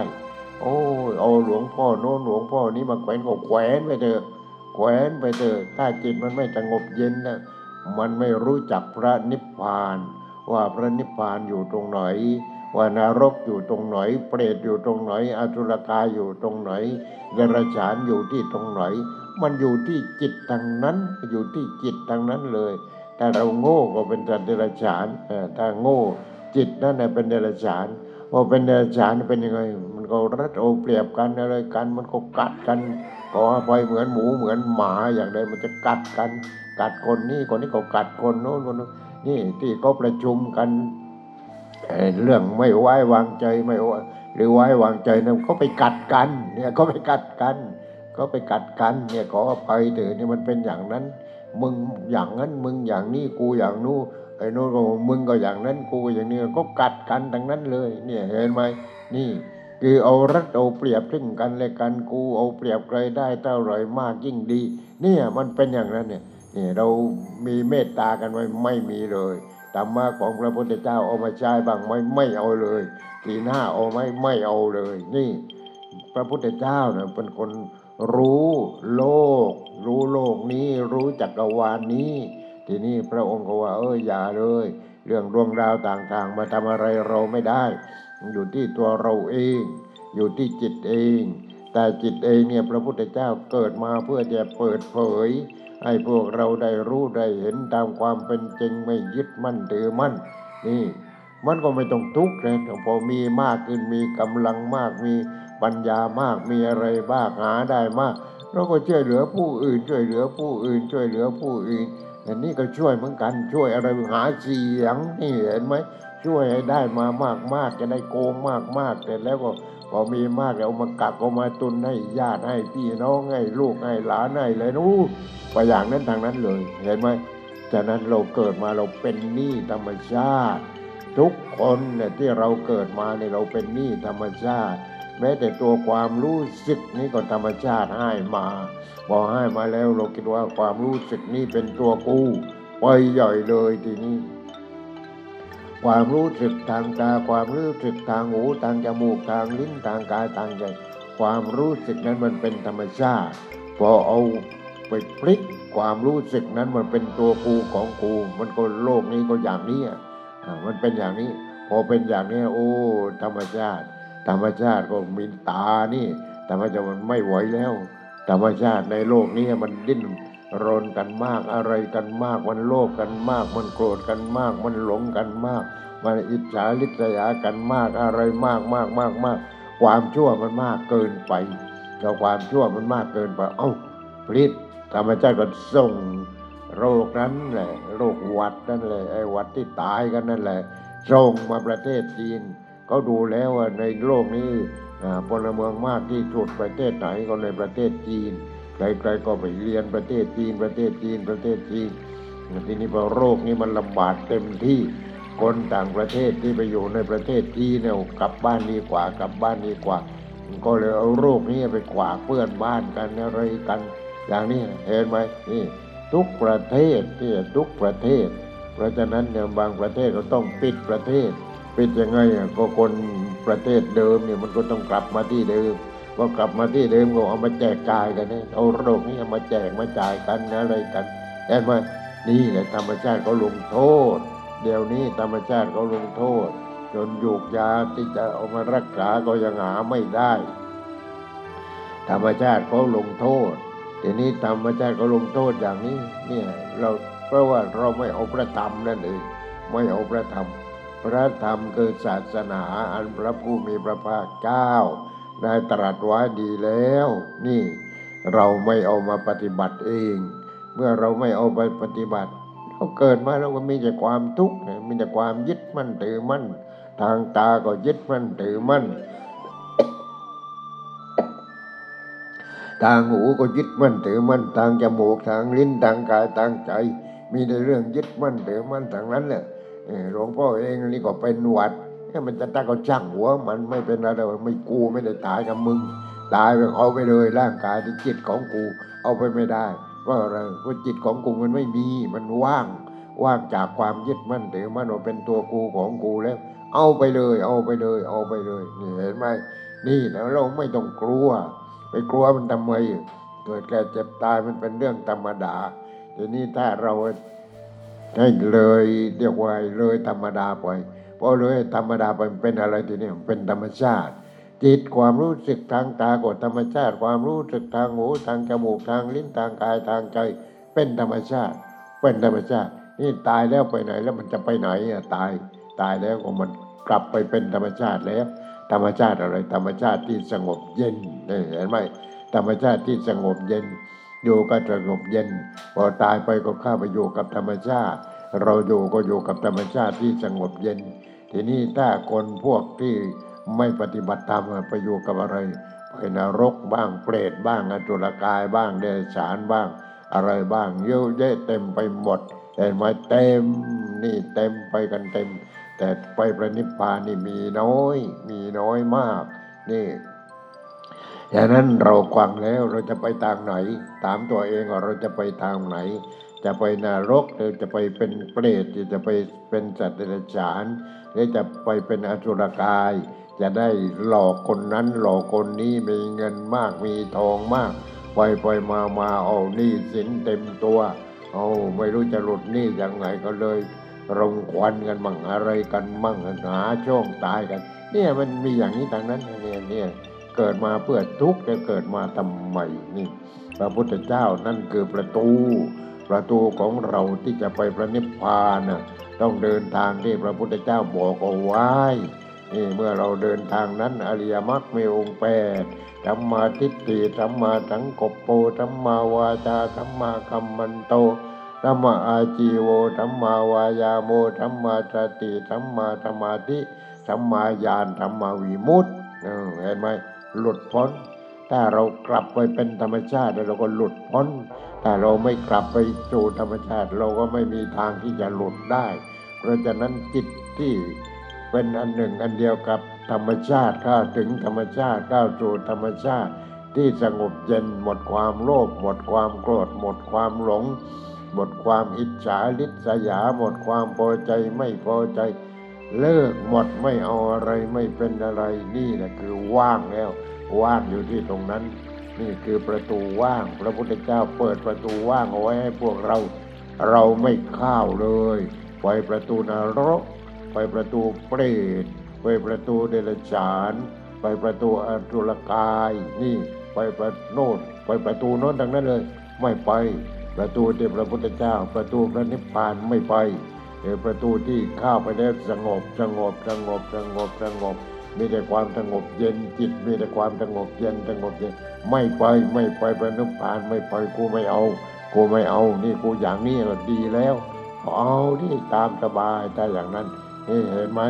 โอ้ยเอาหลวงพ่อโน้นหลวงพ่อนี้มาแขวนก็แขวนไปเถอะแขวนไปเถอะถ้าจิตมันไม่สงบเย็นนะ มันไม่รู้จักพระนิพพาน ว่าพระนิพพานอยู่ตรงไหน ว่านรกอยู่ตรงไหน เปรตอยู่ตรงไหนอสุรกายอยู่ตรงไหนเดรัจฉานอยู่ที่ตรงไหน มันอยู่ที่จิตทางนั้น อยู่ที่จิตทางนั้นเลยถ้าเราโง่ก็เป็นแต่เดรัจฉานถ้าโง่จิตนั่นแหละเป็นเดรัจฉานพอเป็นเดรัจฉานเป็นยังไง มันก็รัดโอเปรียบกันอะไรกัน มันก็กัดกันขอไปเหมือนหมูเหมือนหมาอย่างใดมันจะกัดกัน กัดคนนี่คนนี้ก็กัดคนโน้นคนนู้นนี่ที่เขาประชุมกันเรื่องไม่ไว้วางใจไม่ไว้หรือไว้วางใจนั้นก็ไปกัดกัน เนี่ยก็ไปกัดกันก็ไปกัดกัน เนี่ยขออภัยเถอะนี่มันเป็นอย่างนั้น มึงอย่างนั้นมึงอย่างนี้กูอย่างนู้นไอ้นู้นก็มึงก็อย่างนั้นกูก็อย่างนี้ก็กัดกันทั้งนั้นเลย เนี่ยเห็นไหมนี่คือเอารัดเอาเปรียบซึ่งกันและกันกูเอาเปรียบใครได้เท่าไรมากยิ่งดี เนี่ยมันเป็นอย่างนั้นเนี่ย นี่เรามีเมตตากันไว้ไม่มีเลยธรรมะของพระพุทธเจ้าเอามาใช้บ้างไหมไม่เอาเลยทีหน้าเอาไหมไม่เอาเลย นี่ พระพุทธเจ้าเนี่ยเป็นคนรู้โลก รู้โลกนี้ รู้จักรวาลนี้ ทีนี้พระองค์ก็ว่า เอออย่าเลย เรื่องดวงดาวต่างๆ มาทำอะไรเราไม่ได้ อยู่ที่ตัวเราเอง อยู่ที่จิตเอง แต่จิตเองเนี่ยพระพุทธเจ้าเกิดมาเพื่อจะเปิดเผย ให้พวกเราได้รู้ได้เห็นตามความเป็นจริงไม่ยึดมั่นถือมั่น นี่ มันก็ไม่ต้องทุกข์เลยพอมีมากขึ้นมีกำลังมากมีปัญญามากมีอะไรบ้างหาได้มาก เราก็ช่วยเหลือผู้อื่น ช่วยเหลือผู้อื่น ช่วยเหลือผู้อื่นอันนี้ก็ช่วยเหมือนกันช่วยอะไรหาเสียงนี่เห็นไหมช่วยให้ได้มามากมากจะได้โกงมากมากแต่แล้วก็ พอมีมากแล้วเอามากักเอามาตุนให้ญาติให้พี่น้องให้ลูกให้หลานให้เลยนู้ไปอย่างนั้นทางนั้นเลยเห็นไหมฉะนั้นเราเกิดมาเราเป็นหนี้ธรรมชาติ ทุกคนเนี่ยที่เราเกิดมาเนี่ยเราเป็นหนี้ธรรมชาติ แม้แต่ตัวความรู้สึกนี่ก็ธรรมชาติให้มาพอให้มาแล้วเราคิดว่าความรู้สึกนี่เป็นตัวกูไปใหญ่เลยทีนี้ ความรู้สึกทางตาความรู้สึกทางหูทางจมูกทางลิ้นทางกายทางใจความรู้สึกนั้นมันเป็นธรรมชาติ พอเอาไปพลิกความรู้สึกนั้นมันเป็นตัวกูของกูมันก็โลกนี้ก็อย่างนี้อะมันเป็นอย่างนี้ พอเป็นอย่างนี้โอ้ ธรรมชาติ ธรรมชาติก็มีตานี่ธรรมชาติมันไม่ไหวแล้ว ธรรมชาติในโลกนี้มันดิ้น รนกันมากอะไรกันมาก มันโลภกันมาก มันโกรธกันมาก มันหลงกันมาก มันอิจฉาริษยากันมากอะไรมากมากมากมากความชั่วมันมากเกินไปแล้วความชั่วมันมากเกินไป เอ้าพลิษธรรมชาติก็ส่งโรคนั้นแหละโรคหวัดนั่นแหละไอ้หวัดที่ตายกันนั่นแหละส่งมาประเทศจีนเขาดูแล้วว่าในโลกนี้อ่าพลเมืองมากที่สุดประเทศไหนก็ในประเทศจีน ใครๆก็ไปเรียนประเทศจีนประเทศจีนประเทศจีนทีนี้พอโรคนี้มันลำบากเต็มที่คนต่างประเทศที่ไปอยู่ในประเทศจีนเนี่ยกลับบ้านดีกว่ากลับบ้านดีกว่า ก็เลยเอาโรคนี้ไปขวากเปื้อนบ้านกันอะไรกัน อย่างนี้เห็นไหมนี่ทุกประเทศที่ทุกประเทศ เพราะฉะนั้นเนี่ยบางประเทศก็ต้องปิดประเทศ ปิดยังไงอะก็คนประเทศเดิมเนี่ยมันก็ต้องกลับมาที่เดิม ก็กลับมาที่เดิมก็เอามาแจกจ่ายกันเนี่ยเอาโรคนี้เอามาแจกมาจ่ายกันอะไรกันเห็นไหมนี่แหละธรรมชาติเขาลงโทษ เดี๋ยวนี้ธรรมชาติเขาลงโทษ จนยูกยาที่จะเอามารักษาก็ยังหาไม่ได้ ธรรมชาติเขาลงโทษทีนี้ธรรมชาติเขาลงโทษอย่างนี้เนี่ยเราเพราะว่าเราไม่เอาพระธรรมนั่นเองไม่เอาพระธรรม พระธรรมคือศาสนาอันพระผู้มีพระภาคเจ้า ได้ตรัสไว้ดีแล้ว นี่เราไม่เอามาปฏิบัติเอง เมื่อเราไม่เอาไปปฏิบัติเราเกิดมาเราก็มีแต่ความทุกข์มีแต่ความยึดมั่นถือมั่น ทางตาก็ยึดมั่นถือมั่น ทางหูก็ยึดมั่นถือมั่น ทางจมูกทางลิ้นทางกายทางใจ มีในเรื่องยึดมั่นถือมั่นทางนั้นแหละหลวงพ่อเองนี่ก็เป็นหวัด มันจะตั้งก็ช่างหัว มันไม่เป็นอะไรไม่กูไม่ได้ตายกับมึง ตายไปเอาไปเลยร่างกายที่จิตของกู เอาไปไม่ได้เพราะอะไรเพราะจิตของกูมันไม่มีมันว่าง ว่างจากความยึดมั่นถือมั่นว่าเป็นตัวกูของกูแล้ว เอาไปเลย เอาไปเลย เอาไปเลยนี่เห็นไหมนี่แล้วเราไม่ต้องกลัวไปกลัวมันทำไมเกิดแก่เจ็บตายมันเป็นเรื่องธรรมดาทีนี้ถ้าเราให้เลยเรียกว่าเลยธรรมดาไป พอเลยธรรมดามันเป็นอะไรทีนี้มันเป็นธรรมชาติ จิตความรู้สึกทางตาก็ธรรมชาติ ความรู้สึกทางหูทางจมูกทางลิ้นทางกายทางใจเป็นธรรมชาติ เป็นธรรมชาติ นี่ตายแล้วไปไหนแล้วมันจะไปไหนอะตายตายแล้วก็มันกลับไปเป็นธรรมชาติแล้ว ธรรมชาติอะไร ธรรมชาติที่สงบเย็นเห็นไหมธรรมชาติที่สงบเย็นอยู่ก็สงบเย็น พอตายไปก็เข้าไปอยู่กับธรรมชาติ เราอยู่ก็อยู่กับธรรมชาติที่สงบเย็น ทีนี้ถ้าคนพวกที่ไม่ปฏิบัติธรรมไปอยู่กับอะไรไปนรกบ้างเปรตบ้างอจุลกายบ้างเดรัจฉานบ้าง อะไรบ้างเยอะแยะเต็มไปหมดแต่มเต็มนี่เต็มไปกันเต็ม แต่ไปประนิพพานนี่มีน้อย มีน้อยมากนี่อย่างนั้นเราฟังแล้วเราจะไปทางไหน ถามตัวเองว่าเราจะไปทางไหน จะไปนรกหรือจะไปเป็นเปรตหรือจะไปเป็นสัตว์เดรัจฉาน หรือจะไปเป็นอสุรกาย จะได้หลอกคนนั้นหลอกคนนี้มีเงินมากมีทองมากไปไปมามาเอาหนี้สินเต็มตัวเอาไม่รู้จะหลุดหนี้ยังไงก็เลยรงควันกันมั่งอะไรกันมั่งหาช่วงตายกัน เนี่ยมันมีอย่างนี้ทางนั้นเนี่ยเนี่ยเกิดมาเพื่อทุกข์จะเกิดมาทำไมนี่พระพุทธเจ้านั่นคือประตู ประตูของเราที่จะไปพระนิพพานน่ะ ต้องเดินทางที่พระพุทธเจ้าบอกเอาไว้นี่เมื่อเราเดินทางนั้นอริยมรรคมีองค์แปดสัมมาทิฏฐิสัมมาสังกปโปสัมมาวาจาสัมมาคัมมันโตสัมมาอาจีโวสัมมาวายาโมสัมมาสติสัมมาสมาธิสัมมาญาณสัมมาวิมุตติเออเห็นไหมหลุดพ้น ถ้าเรากลับไปเป็นธรรมชาติเราก็หลุดพ้นถ้าเราไม่กลับไปสู่ธรรมชาติ เราก็ไม่มีทางที่จะหลุดได้ เพราะฉะนั้นจิตที่เป็นอันหนึ่งอันเดียวกับธรรมชาติเข้าถึงธรรมชาติเข้าสู่ธรรมชาติ ที่สงบเย็นหมดความโลภหมดความโกรธ หมดความหลง หมดความอิจฉาลิษยา หมดความพอใจไม่พอใจ เลิกหมดไม่เอาอะไรไม่เป็นอะไรนี่แหละคือว่างแล้ว ว่างอยู่ที่ตรงนั้น นี่คือประตูว่าง พระพุทธเจ้าเปิดประตูว่างเอาไว้ให้พวกเรา เราไม่เข้าวเลย ไปประตูนรก ไปประตูเปรตไปประตูเดรัจฉาน ไปประตูอสุรกาย นี่ไปประโน่นไปประตูโน้นดังนั้นเลย ไม่ไปประตูที่พระพุทธเจ้า ประตูพระนิพพานไม่ไปเออประตูที่เข้าไปแล้วสงบสงบสงบสงบสงบมีแต่ความสงบเย็นจิตมีแต่ความสงบเย็นสงบเย็นไม่ไปไม่ไปพระนิพพานไม่ไปกูไม่เอา กูไม่เอา นี่กูอย่างนี้ก็ดีแล้ว เอาที่ตามสบายถ้าอย่างนั้นนี่เห็นไหม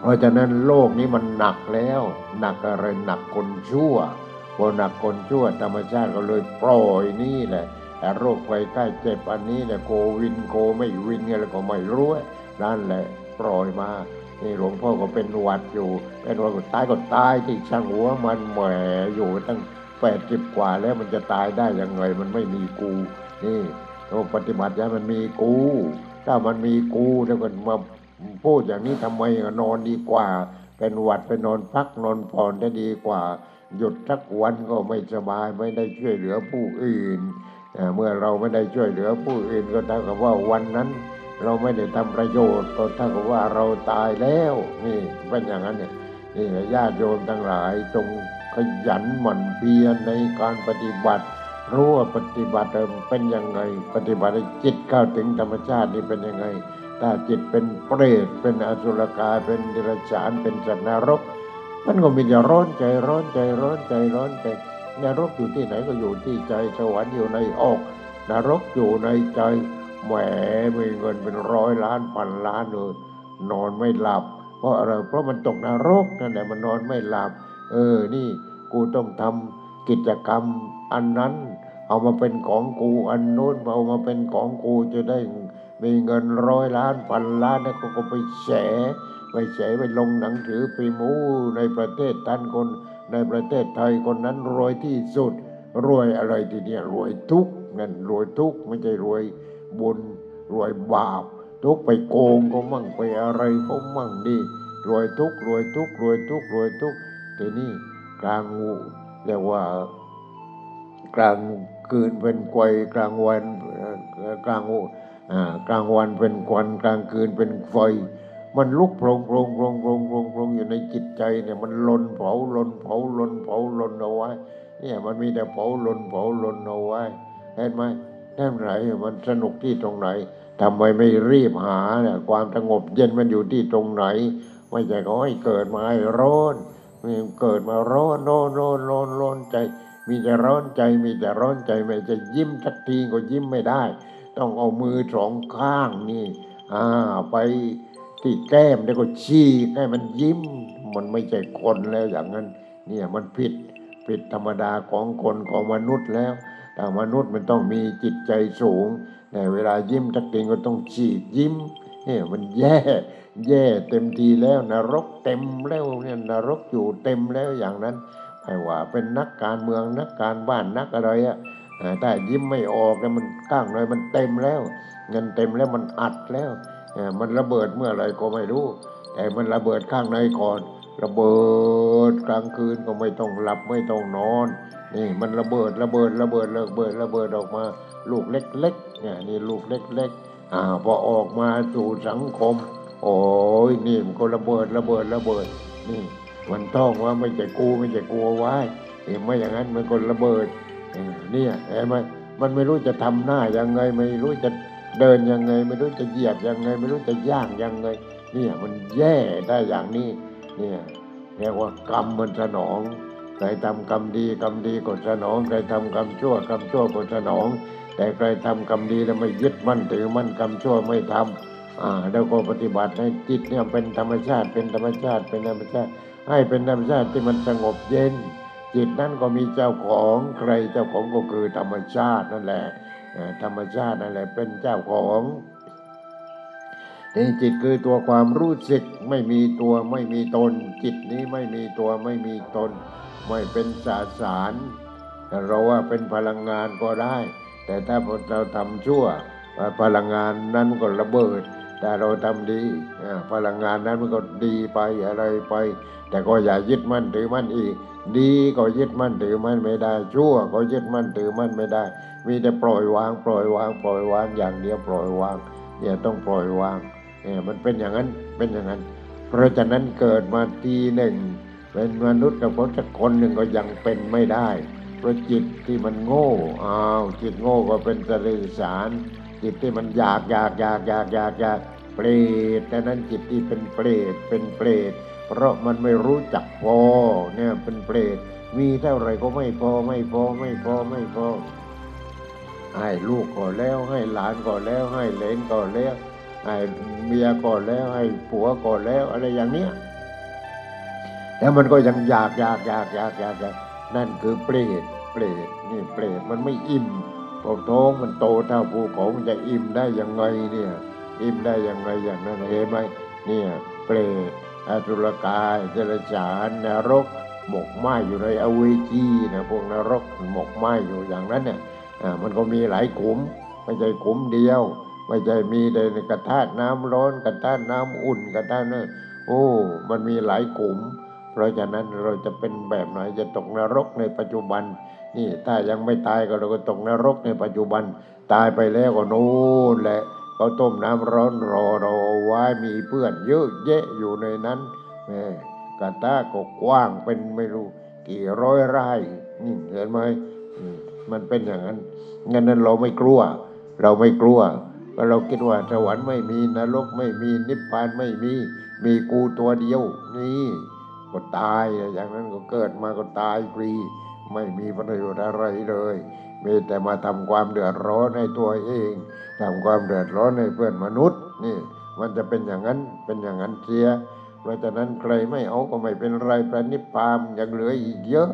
เพราะฉะนั้นโลกนี้มันหนักแล้ว หนักอะไรหนักคนชั่วพอหนักคนชั่วธรรมชาติก็เลยปล่อยนี่แหละแต่โรคไฟใกล้เจ็บอันนี้เนี่ยโควินโคไม่วินอะไรก็ไม่รู้นั่นแหละปล่อยมานี่หลวงพ่อก็เป็นหวัดอยู่ เป็นหวัดก็ตายก็ตายที่ช่างหัวมันแหมอยู่ตั้งแปดสิบกว่าแล้วมันจะตายได้ยังไงมันไม่มีกูนี่ เราปฏิบัติแล้วมันมีกู ถ้ามันมีกูแล้วก็มาพูดอย่างนี้ทำไมนอนดีกว่า เป็นหวัดไปนอนพักนอนผ่อนได้ดีกว่า หยุดสักวันก็ไม่สบายไม่ได้ช่วยเหลือผู้อื่น เมื่อเราไม่ได้ช่วยเหลือผู้อื่นก็เท่ากับว่าวันนั้น เราไม่ได้ทำประโยชน์ก็เท่ากับว่าเราตายแล้วนี่เป็นอย่างนั้นเนี่ยนี่ญาติโยมทั้งหลายจงขยันหมั่นเพียรในการปฏิบัติ รู้ว่าปฏิบัติเออเป็นยังไง ปฏิบัติจิตเข้าถึงธรรมชาตินี่เป็นยังไง ถ้าจิตเป็นเปรตเป็นอสุรกายเป็นเดรัจฉานเป็นสัตว์นรก มันก็มีแต่ร้อนใจร้อนใจร้อนใจร้อนใจนรกอยู่ที่ไหนก็อยู่ที่ใจสวรรค์อยู่ในอกนรกอยู่ในใจแหมมีเงินเป็นร้อยล้านพันล้านเลยนอนไม่หลับ เพราะอะไรเพราะมันตกนรกนั่นแหละมันนอนไม่หลับ เออนี่กูต้องทำกิจกรรมอันนั้น เอามาเป็นของกูอันโน้นเอามาเป็นของกูจะได้มีเงินร้อยล้านพันล้านนะก็ก็ไปแฉไปแฉไปลงหนังสือพิมพ์ูในประเทศท่านคนในประเทศไทยคนนั้นรวยที่สุด รวยอะไรทีเนี้ยรวยทุกนั่นรวยทุกไม่ใช่รวยบุญรวยบาป ทุกไปโกงก็มั่งไปอะไรก็มั่งดีรวยทุกรวยทุกรวยทุกรวยทุกข์ทีนี้กลางงูเรียกว่ากลาง คืนเป็นไกวกลางวันกลางอ่ากลางวันเป็นควันกลางคืนเป็นไฟ มันลุกโพรงโพรงโพรงโพรงโพรงโพรงอยู่ในจิตใจเนี่ยมันลนเผาลนเผาลนเผาลนเอาไว้ เนี่ยมันมีแต่เผาลนเผาลนเอาไว้เห็นไหมนั่นไหนมันสนุกที่ตรงไหนทำไมไม่รีบหาเนี่ยความสงบเย็นมันอยู่ที่ตรงไหน ไม่ใช่เขาให้เกิดมาให้ร้อนมีเกิดมาร้อนร้อนร้อนร้อนร้อนใจ มีแต่ร้อนใจมีแต่ร้อนใจไม่จะยิ้มสักทีก็ยิ้มไม่ได้ ต้องเอามือสองข้างนี่อ่าไปที่แก้มแล้วก็ชี้ให้มันยิ้ม มันไม่ใช่คนแล้วอย่างนั้น เนี่ยมันผิดผิดธรรมดาของคนของมนุษย์แล้วแต่มนุษย์มันต้องมีจิตใจสูงแต่เวลายิ้มสักทีก็ต้องฉีดยิ้มเนี่ยมันแย่ แย่เต็มทีแล้วนรกเต็มแล้วเนี่ยนรกอยู่เต็มแล้วอย่างนั้น ไม่ว่าเป็นนักการเมืองนักการบ้านนักอะไรอะอ่าถ้ยิ้มไม่ออกเนี่ยมันข้างในมันเต็มแล้ว เงินเต็มแล้วมันอัดแล้วมันระเบิดเมื่อไรก็ไม่รู้ แต่มันระเบิดข้างในก่อน ระเบิดกลางคืนก็ไม่ต้องหลับไม่ต้องนอน นี่มันระเบิดระเบิดระเบิดระเบิดระเบิดออกมา ลูกเล็กๆเนี่ยนี่ลูกเล็กๆอ่าพอออกมาสู่สังคม โอ้ยนี่มันก็ระเบิดระเบิดระเบิดนี่ มันต้องว่าไม่ใช่กูไม่ใช่กลัวไว้เห็นไหมอย่างนั้นมันก็ระเบิดเนี่ยเห็นไหมมันไม่รู้จะทำหน้ายังไง ไม่รู้จะเดินยังไง ไม่รู้จะเหยียบยังไง ไม่รู้จะย่างยังไง เนี่ยมันแย่ได้อย่างนี้ เนี่ยเรียกว่ากรรมมันสนองใครทำกรรมดีกรรมดีก็สนองใครทำกรรมชั่วกรรมชั่วก็สนอง แต่ใครทำกรรมดีแล้วไม่ยึดมั่นถือมั่นกรรมชั่วไม่ทำ อ่าแล้วก็ปฏิบัติให้จิตเนี่ยเป็นธรรมชาติเป็นธรรมชาติเป็นธรรมชาติ ให้เป็นธรรมชาติที่มันสงบเย็น จิตนั้นก็มีเจ้าของใครเจ้าของก็คือธรรมชาตินั่นแหละธรรมชาตินั่นแหละเป็นเจ้าของนี่จิตคือตัวความรู้สึกไม่มีตัวไม่มีตน จิตนี้ไม่มีตัวไม่มีตน ไม่เป็นสาสารแต่เราว่าเป็นพลังงานก็ได้ แต่ถ้าเราทำชั่วพลังงานนั้นก็ระเบิด แต่เราทำดีพลังงานนั้นมันก็ดีไปอะไรไป แต่ก็อย่ายึดมั่นถือมั่นอีก ดีก็ยึดมั่นถือมั่นไม่ได้ ชั่วก็ยึดมั่นถือมั่นไม่ได้ มีแต่ปล่อยวาง ปล่อยวาง ปล่อยวางอย่างเดียวปล่อยวางเนี่ยต้องปล่อยวางเนี่ยมันเป็นอย่างนั้นเป็นอย่างนั้น เพราะฉะนั้นเกิดมาทีหนึ่งเป็นมนุษย์กับพสักคนหนึ่งก็ยังเป็นไม่ได้เพราะจิตที่มันโง่อ้าวจิตโง่ก็เป็นสริสาร จิตที่มันอยากอยากอยากอยากอยากอยากเปรตแต่นั้นจิตที่เป็นเปรตเป็นเปรตเพราะมันไม่รู้จักพอเนี่ยเป็นเปรตมีเท่าไรก็ไม่พอไม่พอไม่พอไม่พอให้ลูกก่อนแล้วให้หลานก่อนแล้วให้เลนก่อนแล้วให้เมียก่อนแล้วให้ผัวก่อนแล้วอะไรอย่างเนี้ยแล้วมันก็ยังอยากอยากอยากอยากอยากอยากนั่นคือเปรตเปรตนี่เปรตมันไม่อิ่ม พอท้องมันโตเท่าภูเขามันจะอิ่มได้ยังไงเนี่ย อิ่มได้ยังไงอย่างนั้นเห็นไหมเนี่ยเปรตอสุรกายเจรจานนรก หมกไหมอยู่ในอเวจีนะพวกนรกหมกไหมอยู่อย่างนั้นเนี่ยมันก็มีหลายขุมไม่ใช่ขุมเดียว ไม่ใช่มีแต่กระทะน้ำร้อนกระทะน้ำอุ่นกระทะนั่นโอ้ มันมีหลายกลุ่ม เพราะฉะนั้นเราจะเป็นแบบไหนจะตกนรกในปัจจุบัน นี่ถ้ายังไม่ตายก็เราก็ตกนรกในปัจจุบัน ตายไปแล้วก็นู่นแหละเขาต้มน้ำร้อนรอเราเอาไว้มีเพื่อนเยอะแยะอยู่ในนั้นแม่กระตาก็กว้างเป็นไม่รู้กี่ร้อยไร่นี่เห็นไหมมมันเป็นอย่างนั้นงั้นนั้นเราไม่กลัว เราไม่กลัวเพราะเราคิดว่าสวรรค์ไม่มีนรกไม่มีนิพพานไม่มี มีกูตัวเดียว นี่ ก็ตายอย่างนั้นก็เกิดมาก็ตายฟรี ไม่มีประโยชน์อะไรเลย มีแต่มาทำความเดือดร้อนให้ตัวเองทำความเดือดร้อนให้เพื่อนมนุษย์นี่มันจะเป็นอย่างนั้นเป็นอย่างนั้นเสีย เพราะฉะนั้นใครไม่เอาก็ไม่เป็นไรพระนิพพานยังเหลืออีกเยอะ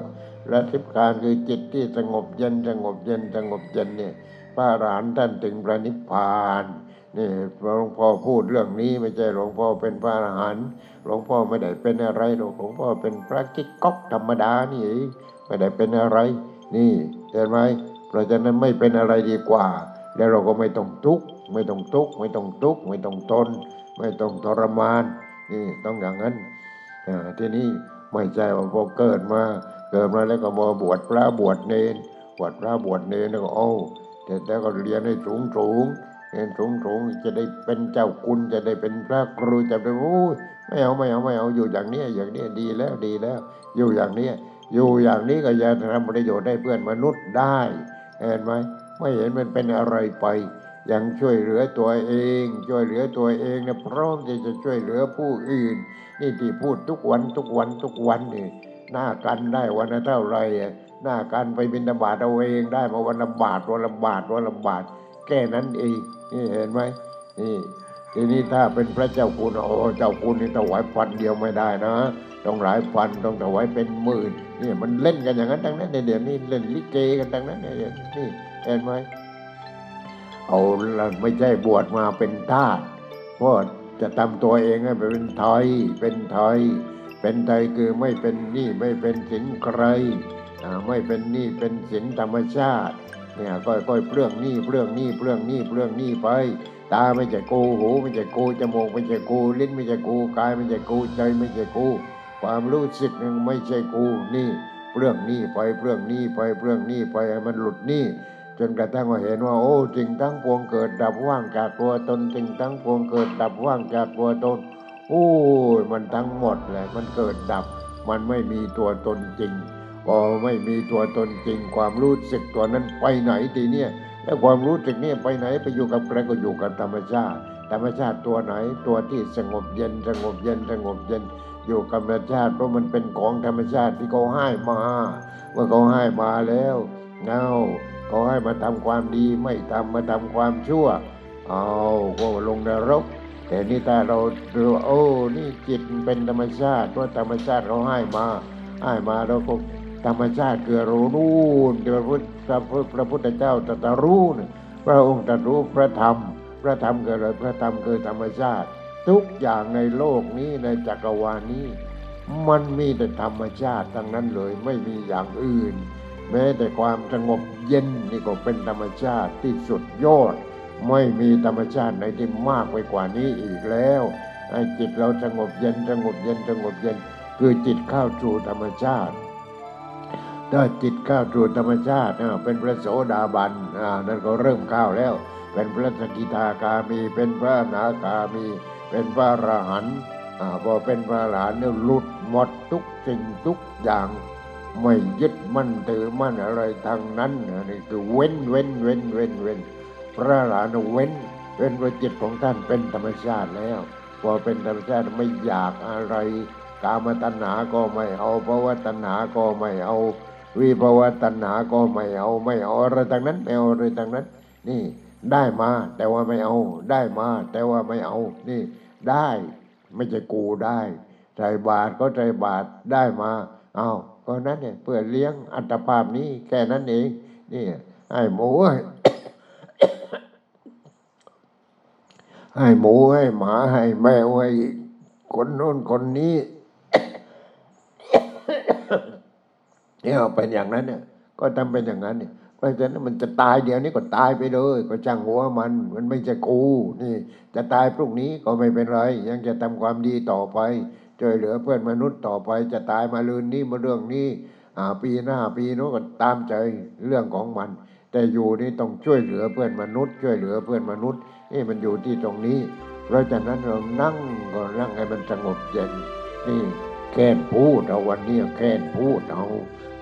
และทิพพานคือจิตที่สงบเย็นสงบเย็นสงบเย็นเนี่ยพระอรหันต์ท่านถึงพระนิพพานนี่หลวงพ่อพูดเรื่องนี้ไม่ใช่หลวงพ่อเป็นพระอรหันต์หลวงพ่อไม่ได้เป็นอะไรหรอกหลวงพ่อเป็นพระกิ๊กก๊อกธรรมดานี่ ไม่ได้เป็นอะไร นี่เห็นไหมเพราะฉะนั้นไม่เป็นอะไรดีกว่า แล้วเราก็ไม่ต้องทุกข์ไม่ต้องทุกข์ไม่ต้องทุกข์ไม่ต้องทนไม่ต้องทรมานนี่ต้องอย่างนั้นอ่าทีนี้ไม่ใช่ว่าพอเกิดมา เกิดมาแล้วก็มาบวชพระบวชเนนบวชพระบวชเนนแล้วก็โอ้แต่แล้วก็เรียนให้สูงสูงเรียนสูงสูงจะได้เป็นเจ้าคุณจะได้เป็นพระครูจะได้โอ้ยไม่เอาไม่เอาไม่เอาอยู่อย่างนี้อย่างนี้ดีแล้วดีแล้ว อยู่อย่างนี้ อยู่อย่างนี้ก็จะทำประโยชน์ให้เพื่อนมนุษย์ได้เห็นไหมไม่เห็นมันเป็นอะไรไป ยังช่วยเหลือตัวเอง ช่วยเหลือตัวเองนะพร้อมที่จะช่วยเหลือผู้อื่น นี่ที่พูดทุกวันทุกวันทุกวันนี่หน้ากันได้วันละเท่าไหรหน้ากันไปบินบาตเอาเองได้มาวันละบาทวันละบาทวันละบาทแค่นั้นเองนี่เห็นไหมนี่ทีนี้ถ้าเป็นพระเจ้าคุณโอ้เจ้าคุณนี่ถวายพันเดียวไม่ได้นะ ต้องหลายพันต้องถวายเป็นหมื่น เนี่ยมันเล่นกันอย่างนั้นทั้งนั้นเดี๋ยวนี้เล่นลิเกกันทั้งนั้นเนี่ยนี่เห็นไหมเอาไม่ใช่บวชมาเป็นทาสเพราะจะทำตัวเองให้เป็นไทยเป็นไทย เป็นไทยคือไม่เป็นนี้ไม่เป็นสินใครไม่เป็นนี้เป็นสินธรรมชาติเนี่ยก็ก็เปลืองนี้เปลืองนี้เปลืองนี้เปลืองนี้ไป ตาไม่ใช่กูหูไม่ใช่กูจมูกไม่ใช่กูลิ้นไม่ใช่กูกายไม่ใช่กูใจไม่ใช่กู ความรู้สึกนึงไม่ใช่กูนี่เปลืองนี้ไปเปลืองนี้ไปเปลืองนี้ไปให้มันหลุดนี้จนกระทั่งว่าเห็นว่า โอ้สิ่งทั้งปวงเกิดดับว่างจากตัวตนสิ่งทั้งปวงเกิดดับว่างจากตัวตนโอ้ยมันทั้งหมดเลยมันเกิดดับ มันไม่มีตัวตนจริงพอไม่มีตัวตนจริง ความรู้สึกตัวนั้นไปไหนทีเนี้ยแล้วความรู้สึกนี่ไปไหนไปอยู่กับใครก็อยู่กับธรรมชาติ ธรรมชาติตัวไหนตัวที่สงบเย็นสงบเย็นสงบเย็น อยู่กับธรรมชาติเพราะมันเป็นของธรรมชาติที่เขาให้มาเมื่อเขาให้มาแล้วเงาเขาให้มาทำความดีไม่ทำมาทำความชั่วเอาก็ลงนรก แต่นี่ถ้าเราดูโอ้นี่จิตเป็นธรรมชาติเพราะธรรมชาติเขาให้มาให้มาเราก็ธรรมชาติเกิดรู้นู่นที่พระพุทธพระพุทธเจ้าตรัสรู้เนี่ยพระองค์ตรัสรู้พระธรรม พระธรรมเกิดอะไรพระธรรมคือธรรมชาติ ทุกอย่างในโลกนี้ในจักรวาลนี้ มันมีแต่ธรรมชาติทั้งนั้นเลยไม่มีอย่างอื่น แม้แต่ความสงบเย็นนี่ก็เป็นธรรมชาติที่สุดยอด ไม่มีธรรมชาติไหนที่มากไปกว่านี้อีกแล้วให้จิตเราสงบเย็นสงบเย็นสงบเย็น คือจิตเข้าสู่ธรรมชาติถ้าจิตเข้าสู่ธรรมชาติอ่าเป็นพระโสดาบันนั่นก็เริ่มเข้าแล้ว เป็นพระสกิทาคามี เป็นพระนาคามี เป็นพระอรหันต์พอเป็นพระอรหันต์เนี่ยหลุดหมดทุกสิ่งทุกอย่าง ไม่ยึดมั่นถือมั่นอะไรทางนั้นนะนี่คือเว้นเว้นเว้นเว้นเว้นพระอรหันต์เว้นเว้นว่าจิตของท่านเป็นธรรมชาติแล้ว พอเป็นธรรมชาติไม่อยากอะไร กามตัณหาก็ไม่เอาภาวะตัณหาก็ไม่เอา วิภาวะตัณหาก็ไม่เอาไม่เอาอะไรทางนั้นไม่เอาอะไรทางนั้น นี่ ได้มา แต่ว่าไม่เอา ได้มา แต่ว่าไม่เอา นี่ได้ ไม่ใช่กูได้ใจบาทก็ใจบาทได้มาเอาก็นั้นเนี่ยเพื่อเลี้ยงอัตภาพนี้แค่นั้นเองนี่ให้หมูให้ให้หมูให้หมาให้แมวให้คนโน้นคนนี้เนี่ยเป็นอย่างนั้นเนี่ย ก็ทำเป็นอย่างนั้นเนี่ย เพราะฉะนั้นมันจะตายเดี๋ยวนี้ก็ตายไปเลยก็ช่างหัวมัน มันไม่ใช่กูนี่ จะตายพรุ่งนี้ก็ไม่เป็นไร ยังจะทำความดีต่อไปช่วยเหลือเพื่อนมนุษย์ต่อไป จะตายมาลืนนี้มาเรื่องนี้อ่าปีหน้าปีโน้นก็ตามใจเรื่องของมัน แต่อยู่นี่ต้องช่วยเหลือเพื่อนมนุษย์ ช่วยเหลือเพื่อนมนุษย์นี่มันอยู่ที่ตรงนี้ เพราะฉะนั้นเรานั่งก็นั่งให้มันสงบเย็นนี่แค่พูดเอาวันนี้แค่พูดเอา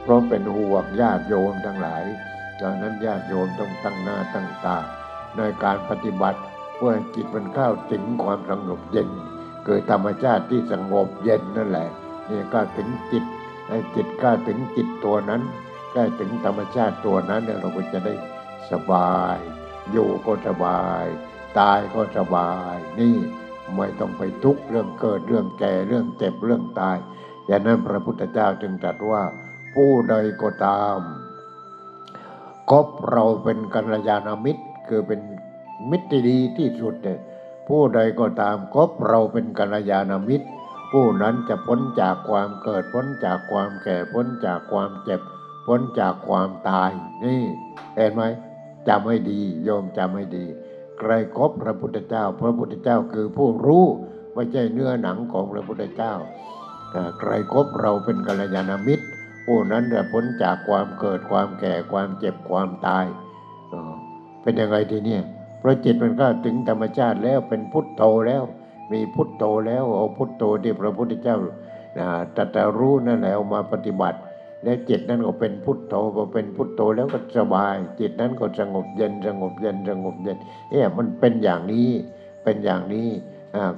เพราะเป็นห่วงญาติโยมทั้งหลาย ดังนั้นญาติโยมต้องตั้งหน้าตั้งตา ในการปฏิบัติเพื่อจิตมันเข้าถึงความสงบเย็นเกิดธรรมชาติที่สงบเย็นนั่นแหละนี่ก็ถึงจิตให้จิตก็ถึงจิตตัวนั้นก็ถึงธรรมชาติตัวนั้นเนี่ยเราก็จะได้สบาย อยู่ก็สบาย ตายก็สบาย นี่ไม่ต้องไปทุกข์เรื่องเกิดเรื่องแก่เรื่องเจ็บเรื่องตายอย่างนั้นพระพุทธเจ้าจึงตรัสว่าผู้ใดก็ตาม คบเราเป็นกัลยาณมิตร คือเป็นมิตรที่ดีที่สุดเนี่ยผู้ใดก็ตามคบเราเป็นกัลยาณมิตร ผู้นั้นจะพ้นจากความเกิดพ้นจากความแก่พ้นจากความเจ็บ พ้นจากความตายนี่เห็นไหมจำให้ดีโยมจำให้ดี ใครครบพระพุทธเจ้า พระพุทธเจ้าคือผู้รู้ไม่ใช่เนื้อหนังของพระพุทธเจ้าใครครบเราเป็นกัลยาณมิตร ผู้นั้นจะพ้นจากความเกิดความแก่ความเจ็บความตาย เป็นยังไงทีเนี้ยเพราะจิตมันก็ถึงธรรมชาติแล้วเป็นพุทโธแล้ว มีพุทโธแล้วเอาพุทโธที่พระพุทธเจ้าตรัสรู้นั่นแหละเอามาปฏิบัติ แล้วจิตนั้นก็เป็นพุทโธพอเป็นพุทโธแล้วก็สบาย จิตนั้นก็สงบเย็นสงบเย็นสงบเย็นเอ๊ะมันเป็นอย่างนี้เป็นอย่างนี้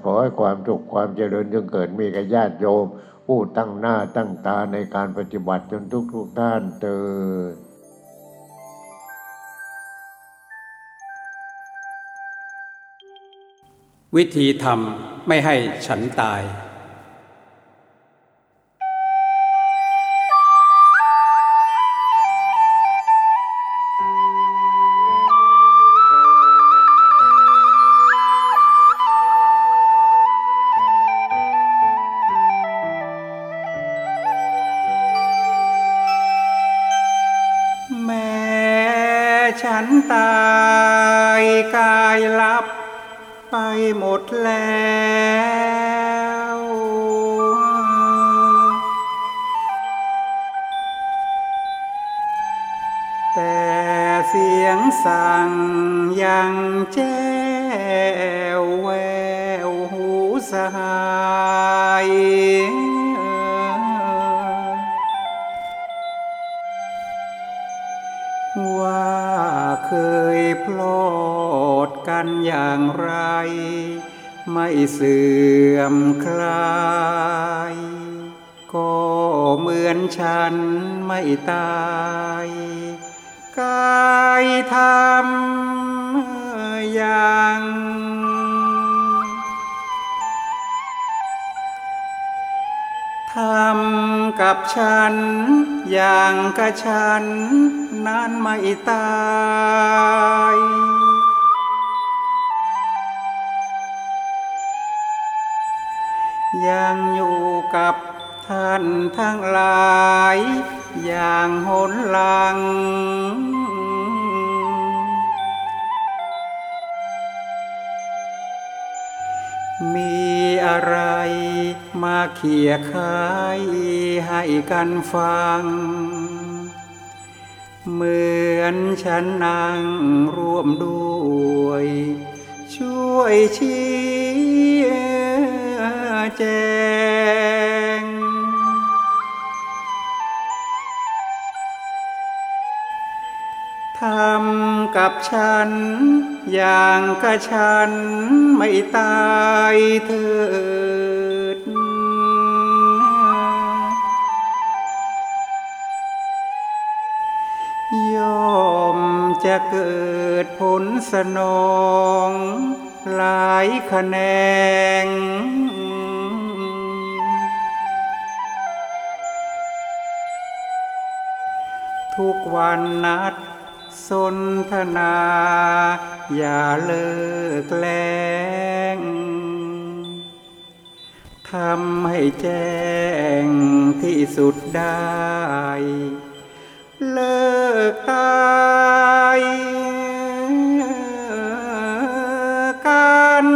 ขอให้ความสุขความเจริญจงเกิดมีกับญาติโยม ผู้ตั้งหน้าตั้งตาในการปฏิบัติจนทุกทุกท่านเติดวิธีทำไม่ให้ฉันตาย กับท่านทั้งหลาย อย่างหนหลัง มีอะไรมาเขี่ยคายให้กันฟัง เหมือนฉันนั่งร่วมด้วย ช่วยชี้ แจงทำกับฉัน อย่างกับฉันไม่ตายเถิดยอมจะเกิดผลสนองหลายคะแขน ทุกวันนัดสนทนา อย่าเลิกแลงทำให้แจ้งที่สุดได้ เลิกตายกัน